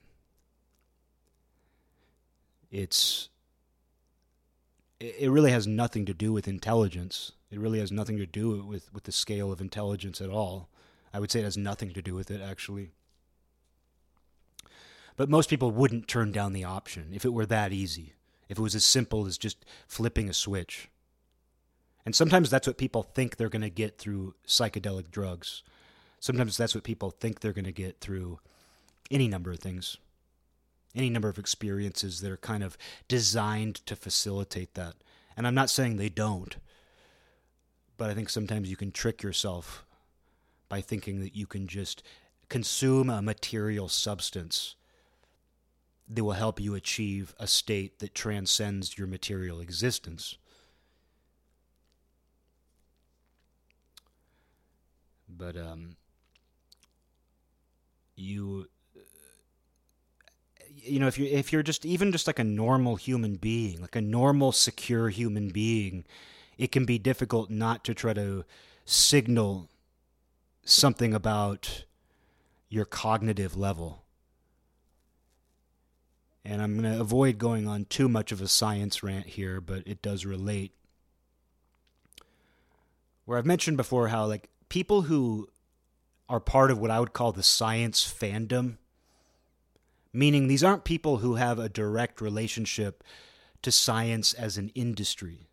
it's it really has nothing to do with intelligence. It really has nothing to do with, with the scale of intelligence at all. I would say it has nothing to do with it, actually. But most people wouldn't turn down the option if it were that easy, if it was as simple as just flipping a switch. And sometimes that's what people think they're going to get through psychedelic drugs. Sometimes that's what people think they're going to get through any number of things any number of experiences that are kind of designed to facilitate that. And I'm not saying they don't, but I think sometimes you can trick yourself by thinking that you can just consume a material substance that will help you achieve a state that transcends your material existence. But um, you you know if you if you're just even just like a normal human being like a normal secure human being it can be difficult not to try to signal something about your cognitive level. And i'm going to avoid going on too much of a science rant here but it does relate. Where i've mentioned before how like people who are part of what i would call the science fandom meaning these aren't people who have a direct relationship to science as an industry.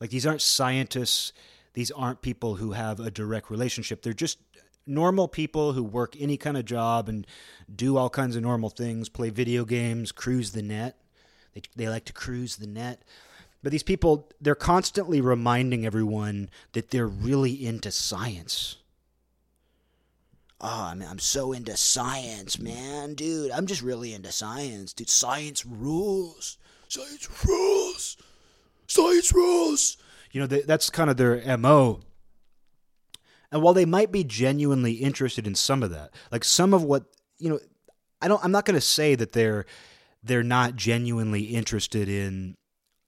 Like these aren't scientists, these aren't people who have a direct relationship. They're just normal people who work any kind of job and do all kinds of normal things, play video games, cruise the net. They, they like to cruise the net. But these people, they're constantly reminding everyone that they're really into science. Oh, I mean, I'm so into science, man, dude. I'm just really into science, dude. Science rules. Science rules. Science rules. You know, they, that's kind of their MO. And while they might be genuinely interested in some of that, like some of what, you know, I don't I'm not going to say that they're they're not genuinely interested in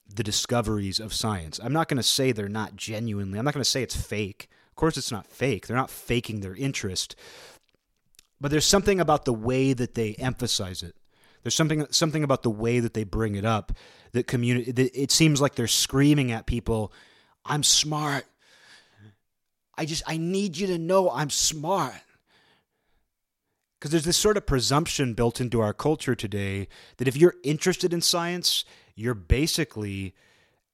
the discoveries of science. I'm not going to say they're not genuinely. I'm not going to say it's fake. Of course it's not fake. They're not faking their interest. But there's something about the way that they emphasize it. There's something something about the way that they bring it up that community that it seems like they're screaming at people, "I'm smart. I just I need you to know I'm smart." Because there's this sort of presumption built into our culture today that if you're interested in science, you're basically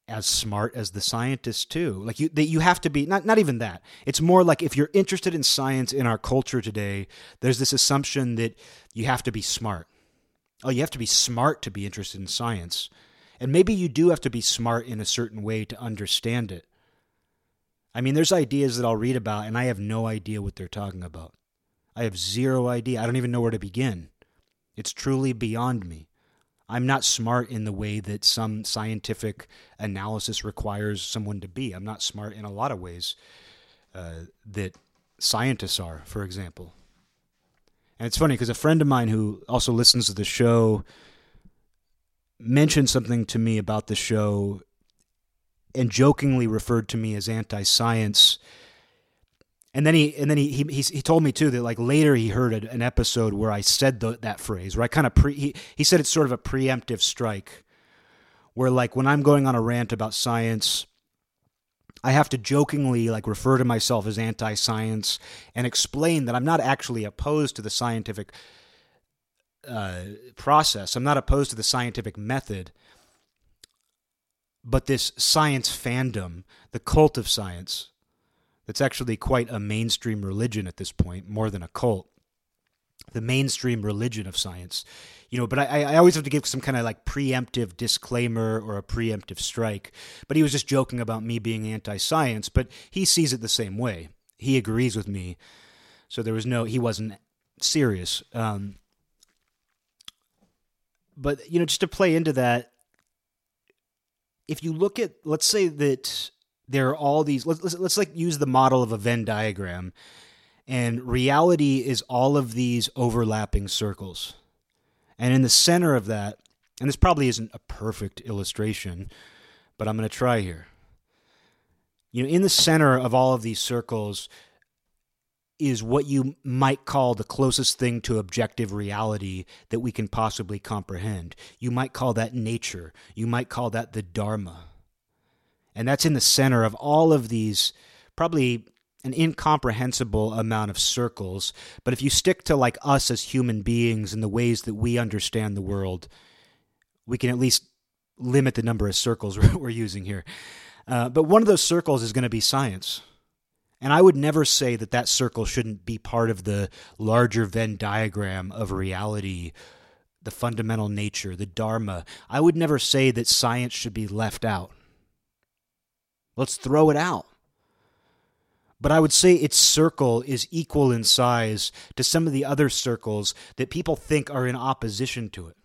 as smart as the scientists too. Like you, that you have to be not not even that. It's more like if you're interested in science in our culture today, there's this assumption that you have to be smart. Oh, you have to be smart to be interested in science, and maybe you do have to be smart in a certain way to understand it. I mean, there's ideas that I'll read about, and I have no idea what they're talking about. I have zero idea. I don't even know where to begin. It's truly beyond me. I'm not smart in the way that some scientific analysis requires someone to be. I'm not smart in a lot of ways uh, that scientists are, for example. And it's funny because a friend of mine who also listens to the show mentioned something to me about the show and jokingly referred to me as anti science and then he and then he he he told me too that like later he heard an episode where I said the, that phrase where I kind of pre he, he said it's sort of a preemptive strike where like when I'm going on a rant about science I have to jokingly like refer to myself as anti-science and explain that I'm not actually opposed to the scientific uh, process. I'm not opposed to the scientific method, but this science fandom, the cult of science, that's actually quite a mainstream religion at this point, more than a cult. The mainstream religion of science. You know, but I, I always have to give some kind of like preemptive disclaimer or a preemptive strike. But he was just joking about me being anti science, but he sees it the same way. He agrees with me. So there was no, he wasn't serious. Um, but, you know, just to play into that, if you look at, let's say that there are all these let's, let's, let's like use the model of a venn diagram and reality is all of these overlapping circles and in the center of that and this probably isn't a perfect illustration but i'm going to try here you know in the center of all of these circles is what you might call the closest thing to objective reality that we can possibly comprehend. You might call that nature. You might call that the Dharma. And that's in the center of all of these, probably an incomprehensible amount of circles. But if you stick to like us as human beings and the ways that we understand the world, we can at least limit the number of circles we're using here. Uh, but one of those circles is going to be science. And I would never say that that circle shouldn't be part of the larger Venn diagram of reality, the fundamental nature, the Dharma. I would never say that science should be left out. Let's throw it out. But I would say its circle is equal in size to some of the other circles that people think are in opposition to it.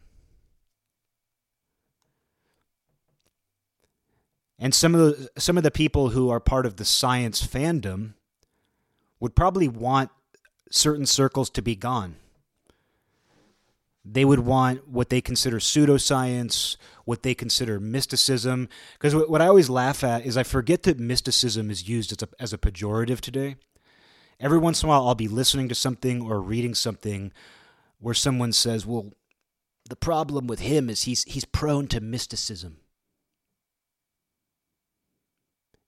And some of the some of the people who are part of the science fandom would probably want certain circles to be gone. They would want what they consider pseudoscience, what they consider mysticism. Because what I always laugh at is I forget that mysticism is used as a, as a pejorative today. Every once in a while, I'll be listening to something or reading something where someone says, well, the problem with him is he's, he's prone to mysticism.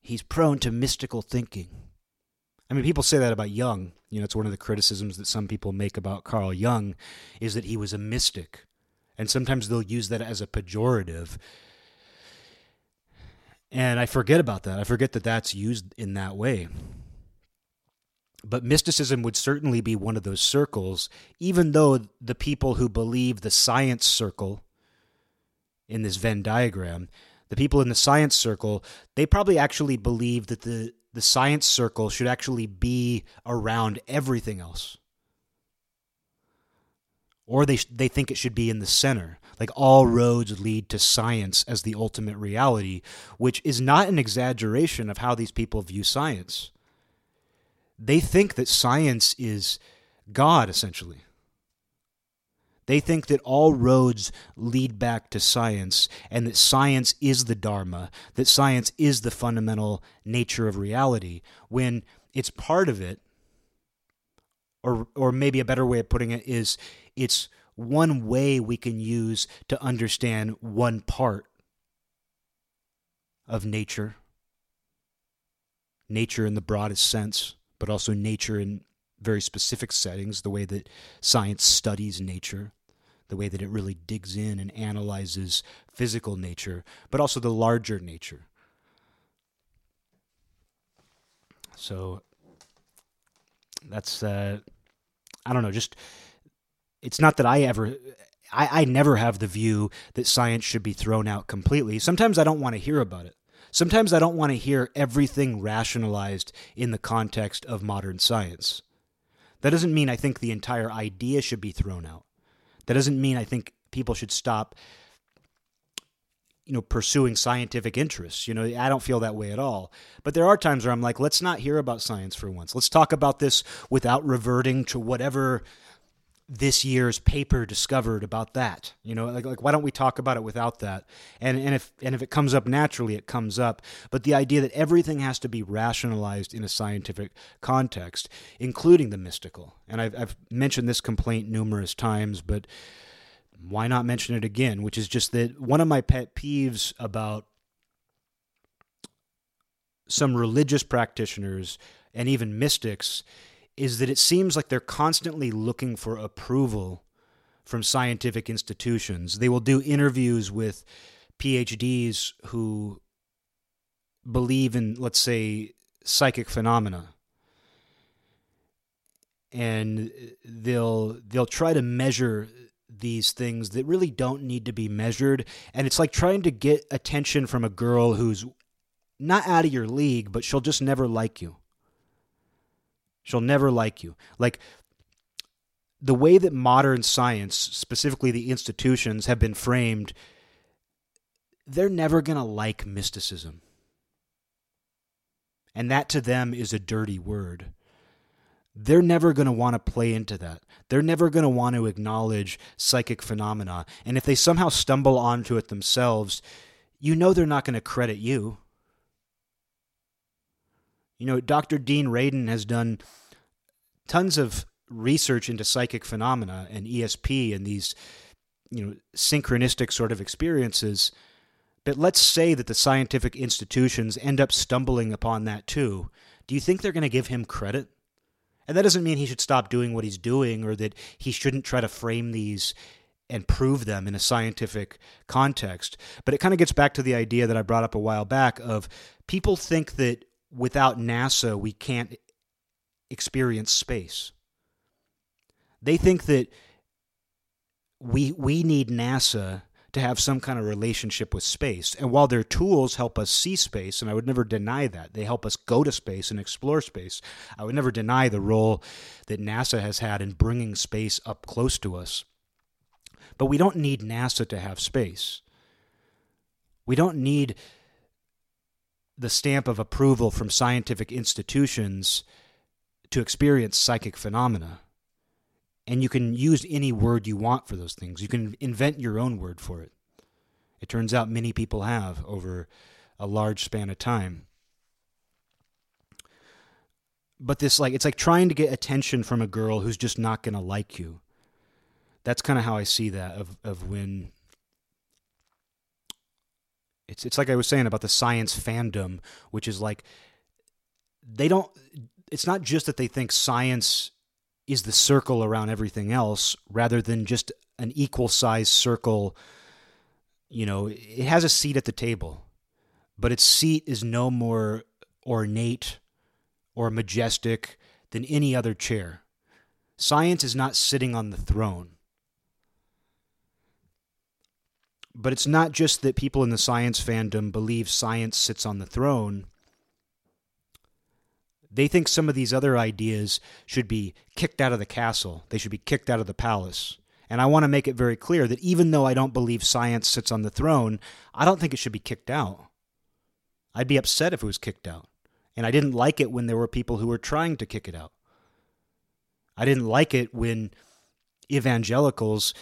He's prone to mystical thinking. I mean, people say that about Jung. You know, it's one of the criticisms that some people make about Carl Jung is that he was a mystic. And sometimes they'll use that as a pejorative. And I forget about that. I forget that that's used in that way. But mysticism would certainly be one of those circles, even though the people who believe the science circle in this Venn diagram, the people in the science circle, they probably actually believe that the the science circle should actually be around everything else. Or they they think it should be in the center. Like all roads lead to science as the ultimate reality which is not an exaggeration of how these people view science. They think that science is god essentially. They think that all roads lead back to science and that science is the dharma that science is the fundamental nature of reality when it's part of it or or maybe a better way of putting it is it's one way we can use to understand one part of nature. Nature in the broadest sense but also nature in very specific settings the way that science studies nature the way that it really digs in and analyzes physical nature but also the larger nature. So that's uh, I don't know, just it's not that I ever I, I never have the view that science should be thrown out completely. Sometimes I don't want to hear about it. Sometimes I don't want to hear everything rationalized in the context of modern science. That doesn't mean I think the entire idea should be thrown out. That doesn't mean I think people should stop you know pursuing scientific interests you know i don't feel that way at all. But there are times where i'm like let's not hear about science for once. Let's talk about this without reverting to whatever this year's paper discovered about that. You know like, like why don't we talk about it without that? And and if and if it comes up naturally it comes up. But the idea that everything has to be rationalized in a scientific context including the mystical and i've, I've mentioned this complaint numerous times but why not mention it again? Which is just that one of my pet peeves about some religious practitioners and even mystics is that it seems like they're constantly looking for approval from scientific institutions. They will do interviews with PhDs who believe in, let's say, psychic phenomena. And they'll they'll try to measure these things that really don't need to be measured. And it's like trying to get attention from a girl who's not out of your league, but she'll just never like you. She'll never like you. Like the way that modern science, specifically the institutions, have been framed, they're never going to like mysticism. And that to them is a dirty word they're never going to want to play into that. They're never going to want to acknowledge psychic phenomena. And if they somehow stumble onto it themselves, you know they're not going to credit you. You know, Dr. Dean Radin has done tons of research into psychic phenomena and ESP and these, you know, synchronistic sort of experiences. But let's say that the scientific institutions end up stumbling upon that too. Do you think they're going to give him credit? And that doesn't mean he should stop doing what he's doing or that he shouldn't try to frame these and prove them in a scientific context. But it kind of gets back to the idea that I brought up a while back of people think that without NASA, we can't experience space. They think that we we need NASA to have some kind of relationship with space. And while their tools help us see space, and I would never deny that, they help us go to space and explore space, I would never deny the role that NASA has had in bringing space up close to us. But we don't need NASA to have space. We don't need the stamp of approval from scientific institutions to experience psychic phenomena and you can use any word you want for those things. You can invent your own word for it. It turns out many people have over a large span of time. But this like it's like trying to get attention from a girl who's just not going to like you. That's kind of how I see that of of when it's it's like I was saying about the science fandom, which is like they don't it's not just that they think science is the circle around everything else rather than just an equal size circle. You know, it has a seat at the table, but its seat is no more ornate or majestic than any other chair. Science is not sitting on the throne. But it's not just that people in the science fandom believe science sits on the throne. They think some of these other ideas should be kicked out of the castle. They should be kicked out of the palace. And I want to make it very clear that even though I don't believe science sits on the throne, I don't think it should be kicked out. I'd be upset if it was kicked out. And I didn't like it when there were people who were trying to kick it out. I didn't like it when evangelicals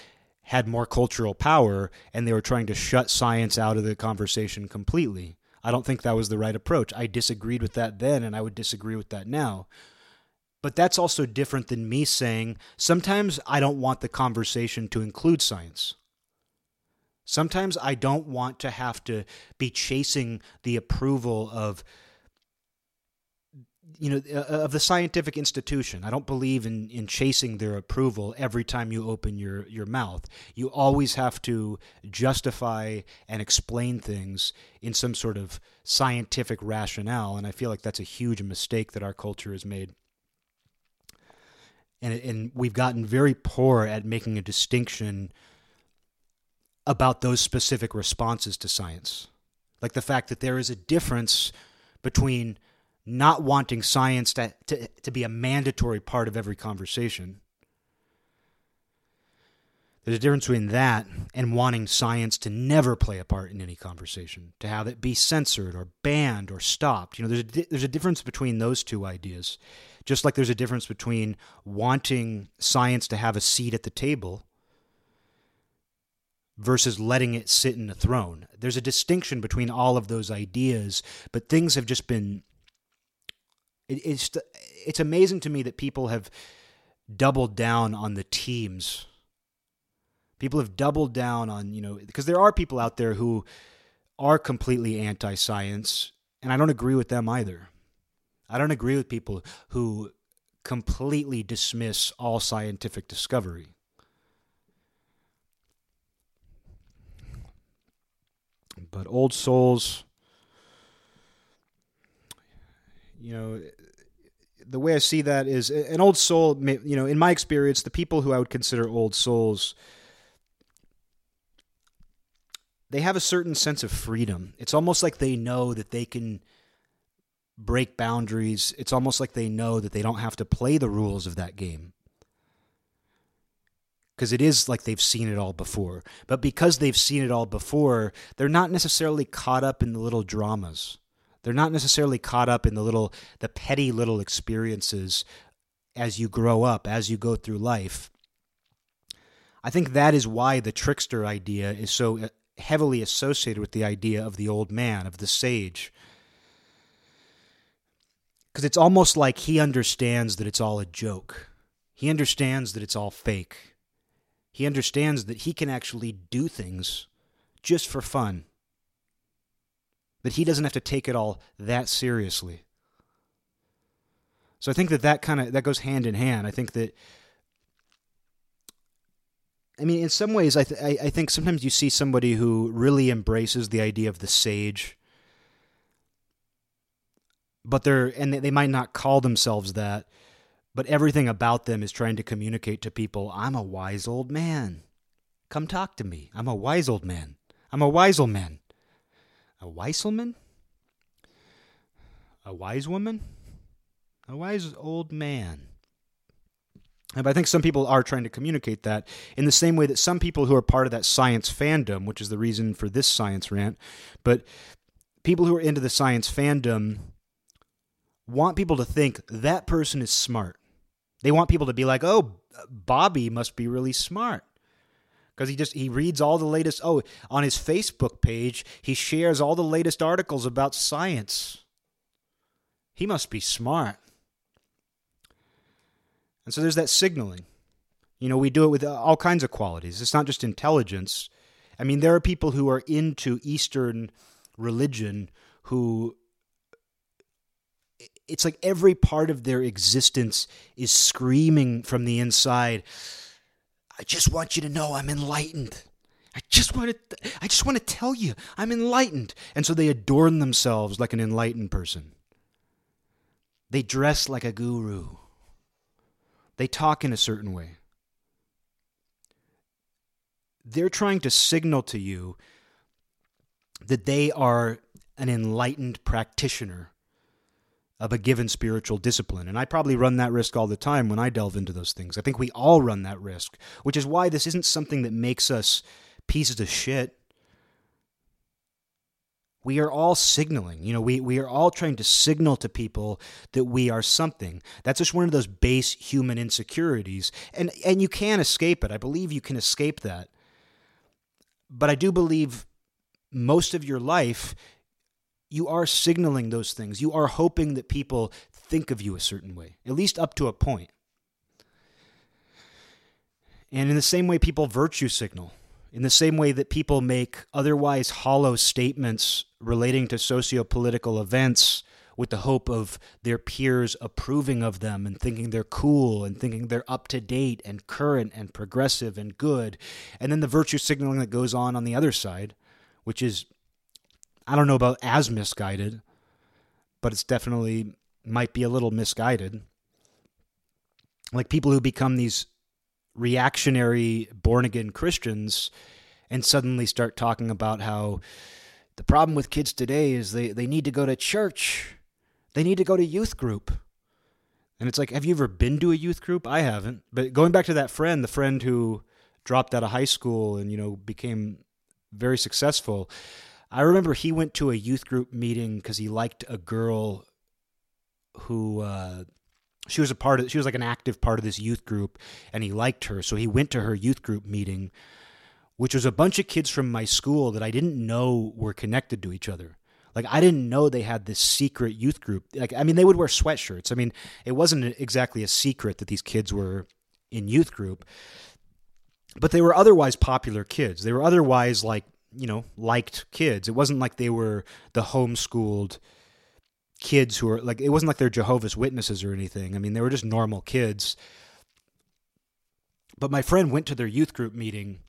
had more cultural power and they were trying to shut science out of the conversation completely. I don't think that was the right approach. I disagreed with that then and I would disagree with that now. But that's also different than me saying sometimes I don't want the conversation to include science. Sometimes I don't want to have to be chasing the approval of you know uh, of the scientific institution. I don't believe in in chasing their approval every time you open your your mouth. You always have to justify and explain things in some sort of scientific rationale and I feel like that's a huge mistake that our culture has made. And and we've gotten very poor at making a distinction about those specific responses to science. Like the fact that there is a difference between not wanting science to, to, to be a mandatory part of every conversation. There's a difference between that and wanting science to never play a part in any conversation, to have it be censored or banned or stopped. You know, there's a, there's a difference between those two ideas. Just like there's a difference between wanting science to have a seat at the table versus letting it sit in a throne. There's a distinction between all of those ideas, but things have just been it, it's it's amazing to me that people have doubled down on the teams. People have doubled down on, you know, because there are people out there who are completely anti-science, and I don't agree with them either. I don't agree with people who completely dismiss all scientific discovery. But old souls you know the way I see that is an old soul. You know, in my experience, the people who I would consider old souls, they have a certain sense of freedom. It's almost like they know that they can break boundaries. It's almost like they know that they don't have to play the rules of that game. Because it is like they've seen it all before. But because they've seen it all before, they're not necessarily caught up in the little dramas they're not necessarily caught up in the little, the petty little experiences as you grow up, as you go through life. I think that is why the trickster idea is so uh, heavily associated with the idea of the old man, of the sage. Because it's almost like he understands that it's all a joke. He understands that it's all fake. He understands that he can actually do things just for fun that he doesn't have to take it all that seriously. So I think that that kind of that goes hand in hand. I think that I mean, in some ways, I, th- I, I think sometimes you see somebody who really embraces the idea of the sage, but they're and they might not call themselves that, but everything about them is trying to communicate to people, "I'm a wise old man. Come talk to me. I'm a wise old man. I'm a wise old man." A Weisselman? A wise woman? A wise old man. And I think some people are trying to communicate that in the same way that some people who are part of that science fandom, which is the reason for this science rant, but people who are into the science fandom want people to think that person is smart. They want people to be like, oh, Bobby must be really smart because he just he reads all the latest oh on his facebook page he shares all the latest articles about science. He must be smart. And so there's that signaling. You know we do it with all kinds of qualities. It's not just intelligence. I mean there are people who are into eastern religion who it's like every part of their existence is screaming from the inside I just want you to know I'm enlightened. I just want to I just want to tell you I'm enlightened. And so they adorn themselves like an enlightened person. They dress like a guru. They talk in a certain way. They're trying to signal to you that they are an enlightened practitioner of a given spiritual discipline. And I probably run that risk all the time when I delve into those things. I think we all run that risk, which is why this isn't something that makes us pieces of shit. We are all signaling. You know, we, we are all trying to signal to people that we are something. That's just one of those base human insecurities. And and you can escape it. I believe you can escape that. But I do believe most of your life you are signaling those things. You are hoping that people think of you a certain way, at least up to a point. And in the same way, people virtue signal, in the same way that people make otherwise hollow statements relating to socio political events with the hope of their peers approving of them and thinking they're cool and thinking they're up to date and current and progressive and good. And then the virtue signaling that goes on on the other side, which is I don't know about as misguided, but it's definitely might be a little misguided. Like people who become these reactionary born again Christians and suddenly start talking about how the problem with kids today is they, they need to go to church. They need to go to youth group. And it's like, have you ever been to a youth group? I haven't. But going back to that friend, the friend who dropped out of high school and, you know, became very successful, I remember he went to a youth group meeting because he liked a girl who uh, she was a part of. She was like an active part of this youth group, and he liked her. So he went to her youth group meeting, which was a bunch of kids from my school that I didn't know were connected to each other. Like I didn't know they had this secret youth group. Like I mean, they would wear sweatshirts. I mean, it wasn't exactly a secret that these kids were in youth group, but they were otherwise popular kids. They were otherwise like you know, liked kids. It wasn't like they were the homeschooled kids who are like it wasn't like they're Jehovah's Witnesses or anything. I mean, they were just normal kids. But my friend went to their youth group meeting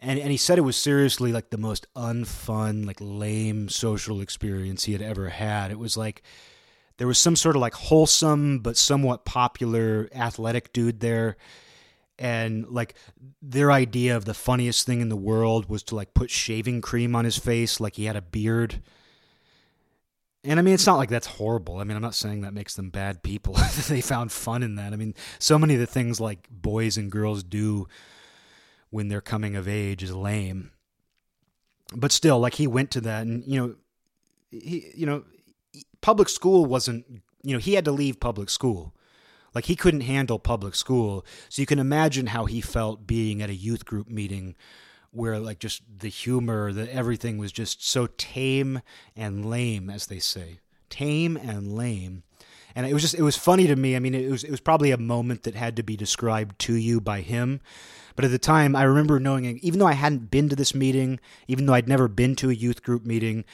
and and he said it was seriously like the most unfun, like lame social experience he had ever had. It was like there was some sort of like wholesome but somewhat popular athletic dude there and like their idea of the funniest thing in the world was to like put shaving cream on his face like he had a beard. And i mean it's not like that's horrible. I mean i'm not saying that makes them bad people. They found fun in that. I mean so many of the things like boys and girls do when they're coming of age is lame. But still like he went to that and you know he you know public school wasn't you know he had to leave public school like he couldn't handle public school. So you can imagine how he felt being at a youth group meeting where like just the humor, the everything was just so tame and lame as they say. Tame and lame. And it was just it was funny to me. I mean, it was it was probably a moment that had to be described to you by him. But at the time, I remember knowing even though I hadn't been to this meeting, even though I'd never been to a youth group meeting,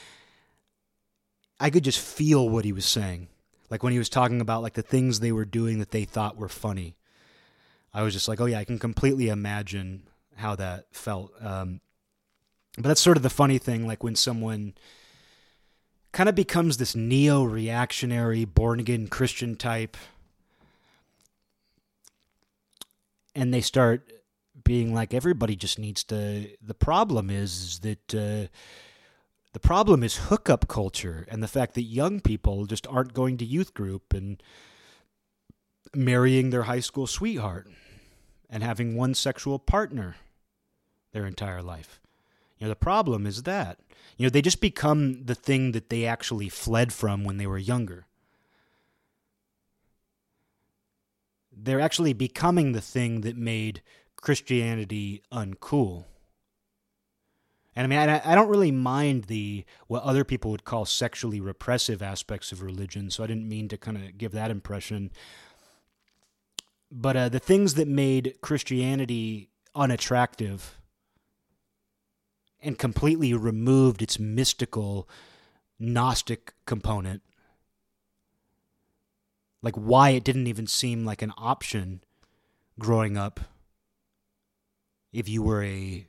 I could just feel what he was saying like when he was talking about like the things they were doing that they thought were funny. I was just like, oh yeah, I can completely imagine how that felt. Um, but that's sort of the funny thing, like when someone kind of becomes this neo reactionary, born again Christian type, and they start being like, everybody just needs to. The problem is, is that. Uh, the problem is hookup culture and the fact that young people just aren't going to youth group and marrying their high school sweetheart and having one sexual partner their entire life. You know, the problem is that. You know, they just become the thing that they actually fled from when they were younger. They're actually becoming the thing that made Christianity uncool. And I mean, I, I don't really mind the what other people would call sexually repressive aspects of religion, so I didn't mean to kind of give that impression. But uh, the things that made Christianity unattractive and completely removed its mystical Gnostic component, like why it didn't even seem like an option growing up if you were a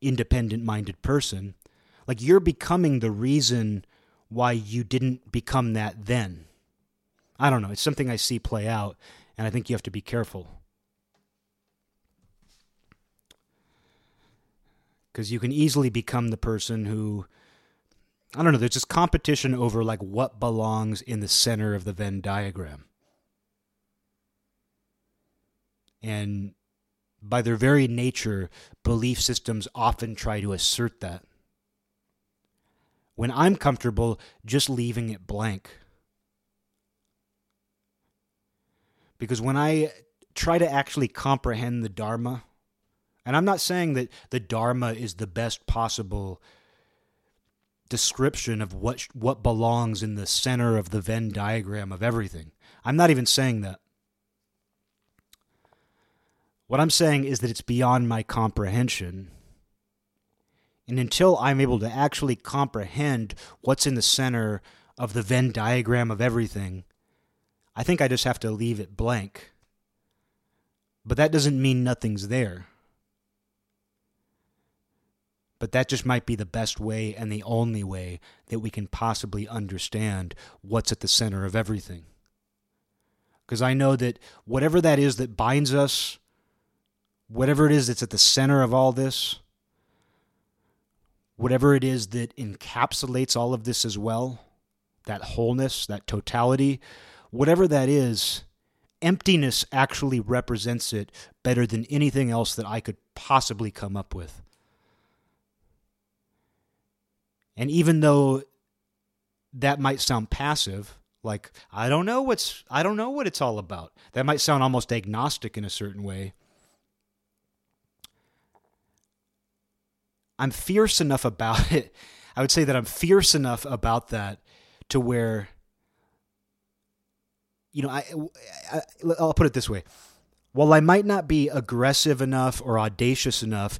independent minded person. Like you're becoming the reason why you didn't become that then. I don't know. It's something I see play out, and I think you have to be careful. Because you can easily become the person who I don't know, there's just competition over like what belongs in the center of the Venn diagram. And by their very nature, belief systems often try to assert that. When I'm comfortable just leaving it blank. Because when I try to actually comprehend the Dharma, and I'm not saying that the Dharma is the best possible description of what what belongs in the center of the Venn diagram of everything. I'm not even saying that. What I'm saying is that it's beyond my comprehension. And until I'm able to actually comprehend what's in the center of the Venn diagram of everything, I think I just have to leave it blank. But that doesn't mean nothing's there. But that just might be the best way and the only way that we can possibly understand what's at the center of everything. Because I know that whatever that is that binds us, whatever it is that's at the center of all this, whatever it is that encapsulates all of this as well, that wholeness, that totality, whatever that is, emptiness actually represents it better than anything else that I could possibly come up with. And even though that might sound passive, like I don't know what's I don't know what it's all about. That might sound almost agnostic in a certain way. I'm fierce enough about it. I would say that I'm fierce enough about that to where you know, I, I I'll put it this way. While I might not be aggressive enough or audacious enough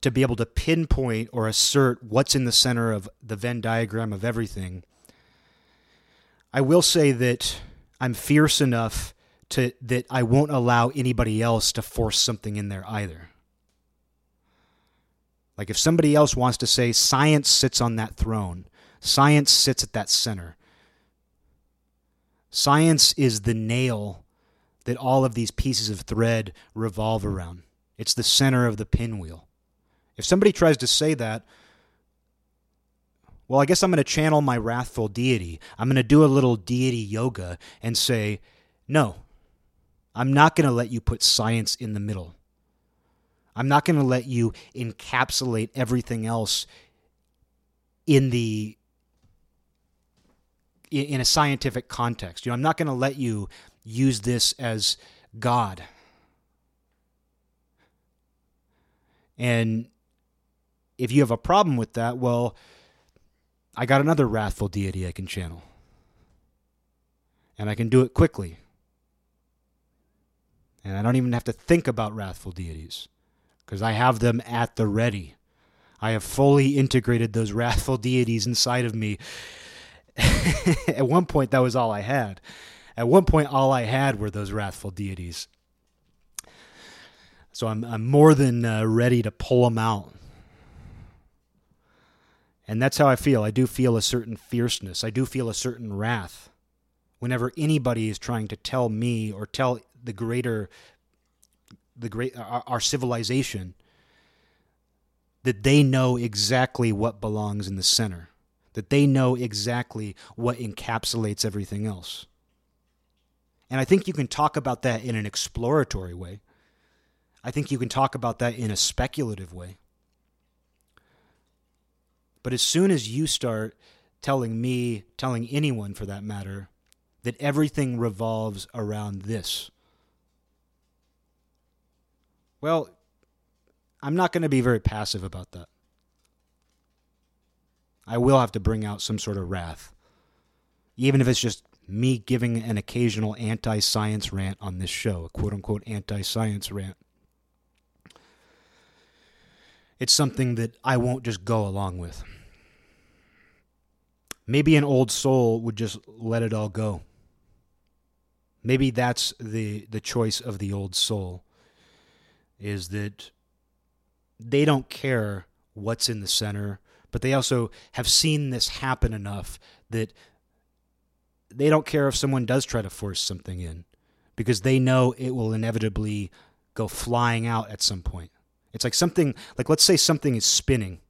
to be able to pinpoint or assert what's in the center of the Venn diagram of everything. I will say that I'm fierce enough to that I won't allow anybody else to force something in there either. Like if somebody else wants to say science sits on that throne, science sits at that center. Science is the nail that all of these pieces of thread revolve around. It's the center of the pinwheel. If somebody tries to say that, well, I guess I'm going to channel my wrathful deity. I'm going to do a little deity yoga and say, no, I'm not going to let you put science in the middle. I'm not going to let you encapsulate everything else in the in a scientific context. You know, I'm not going to let you use this as God. And if you have a problem with that, well, I got another wrathful deity I can channel. And I can do it quickly. And I don't even have to think about wrathful deities because I have them at the ready. I have fully integrated those wrathful deities inside of me. at one point, that was all I had. At one point, all I had were those wrathful deities. So I'm, I'm more than uh, ready to pull them out and that's how I feel. I do feel a certain fierceness. I do feel a certain wrath whenever anybody is trying to tell me or tell the greater the great uh, our, our civilization that they know exactly what belongs in the center. That they know exactly what encapsulates everything else. And I think you can talk about that in an exploratory way. I think you can talk about that in a speculative way. But as soon as you start telling me, telling anyone for that matter, that everything revolves around this, well, I'm not going to be very passive about that. I will have to bring out some sort of wrath, even if it's just me giving an occasional anti science rant on this show, a quote unquote anti science rant. It's something that I won't just go along with. Maybe an old soul would just let it all go. Maybe that's the the choice of the old soul is that they don't care what's in the center, but they also have seen this happen enough that they don't care if someone does try to force something in because they know it will inevitably go flying out at some point. It's like something like let's say something is spinning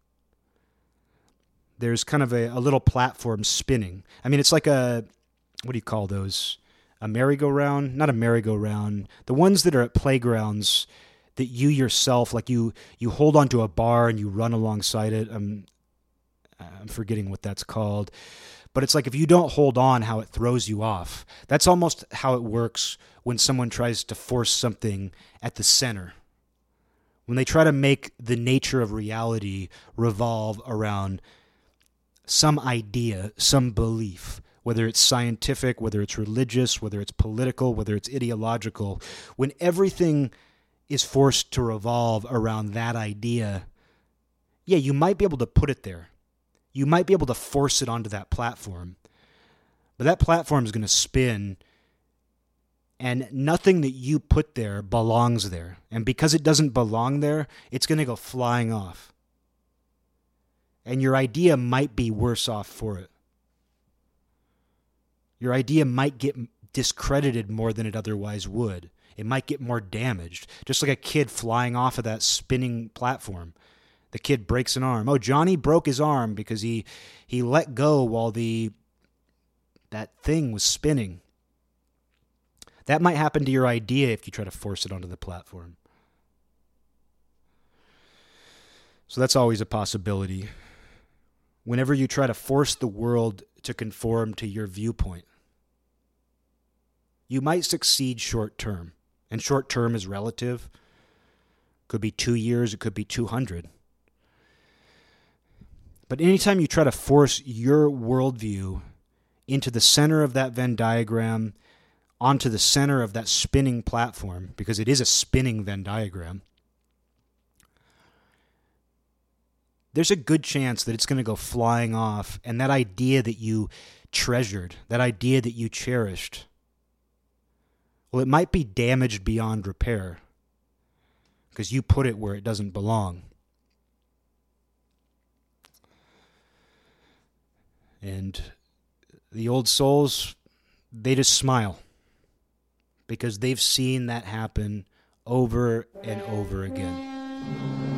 there's kind of a, a little platform spinning. I mean, it's like a what do you call those? A merry-go-round? Not a merry-go-round. The ones that are at playgrounds that you yourself, like you, you hold onto a bar and you run alongside it. I'm, I'm forgetting what that's called, but it's like if you don't hold on, how it throws you off. That's almost how it works when someone tries to force something at the center. When they try to make the nature of reality revolve around some idea, some belief, whether it's scientific, whether it's religious, whether it's political, whether it's ideological, when everything is forced to revolve around that idea, yeah, you might be able to put it there. You might be able to force it onto that platform. But that platform is going to spin, and nothing that you put there belongs there. And because it doesn't belong there, it's going to go flying off and your idea might be worse off for it. Your idea might get discredited more than it otherwise would. It might get more damaged, just like a kid flying off of that spinning platform. The kid breaks an arm. Oh, Johnny broke his arm because he he let go while the that thing was spinning. That might happen to your idea if you try to force it onto the platform. So that's always a possibility whenever you try to force the world to conform to your viewpoint. You might succeed short term, and short term is relative. Could be two years, it could be 200. But anytime you try to force your worldview into the center of that Venn diagram, onto the center of that spinning platform, because it is a spinning Venn diagram, there's a good chance that it's going to go flying off. And that idea that you treasured, that idea that you cherished, well, it might be damaged beyond repair because you put it where it doesn't belong. And the old souls, they just smile because they've seen that happen over and over again.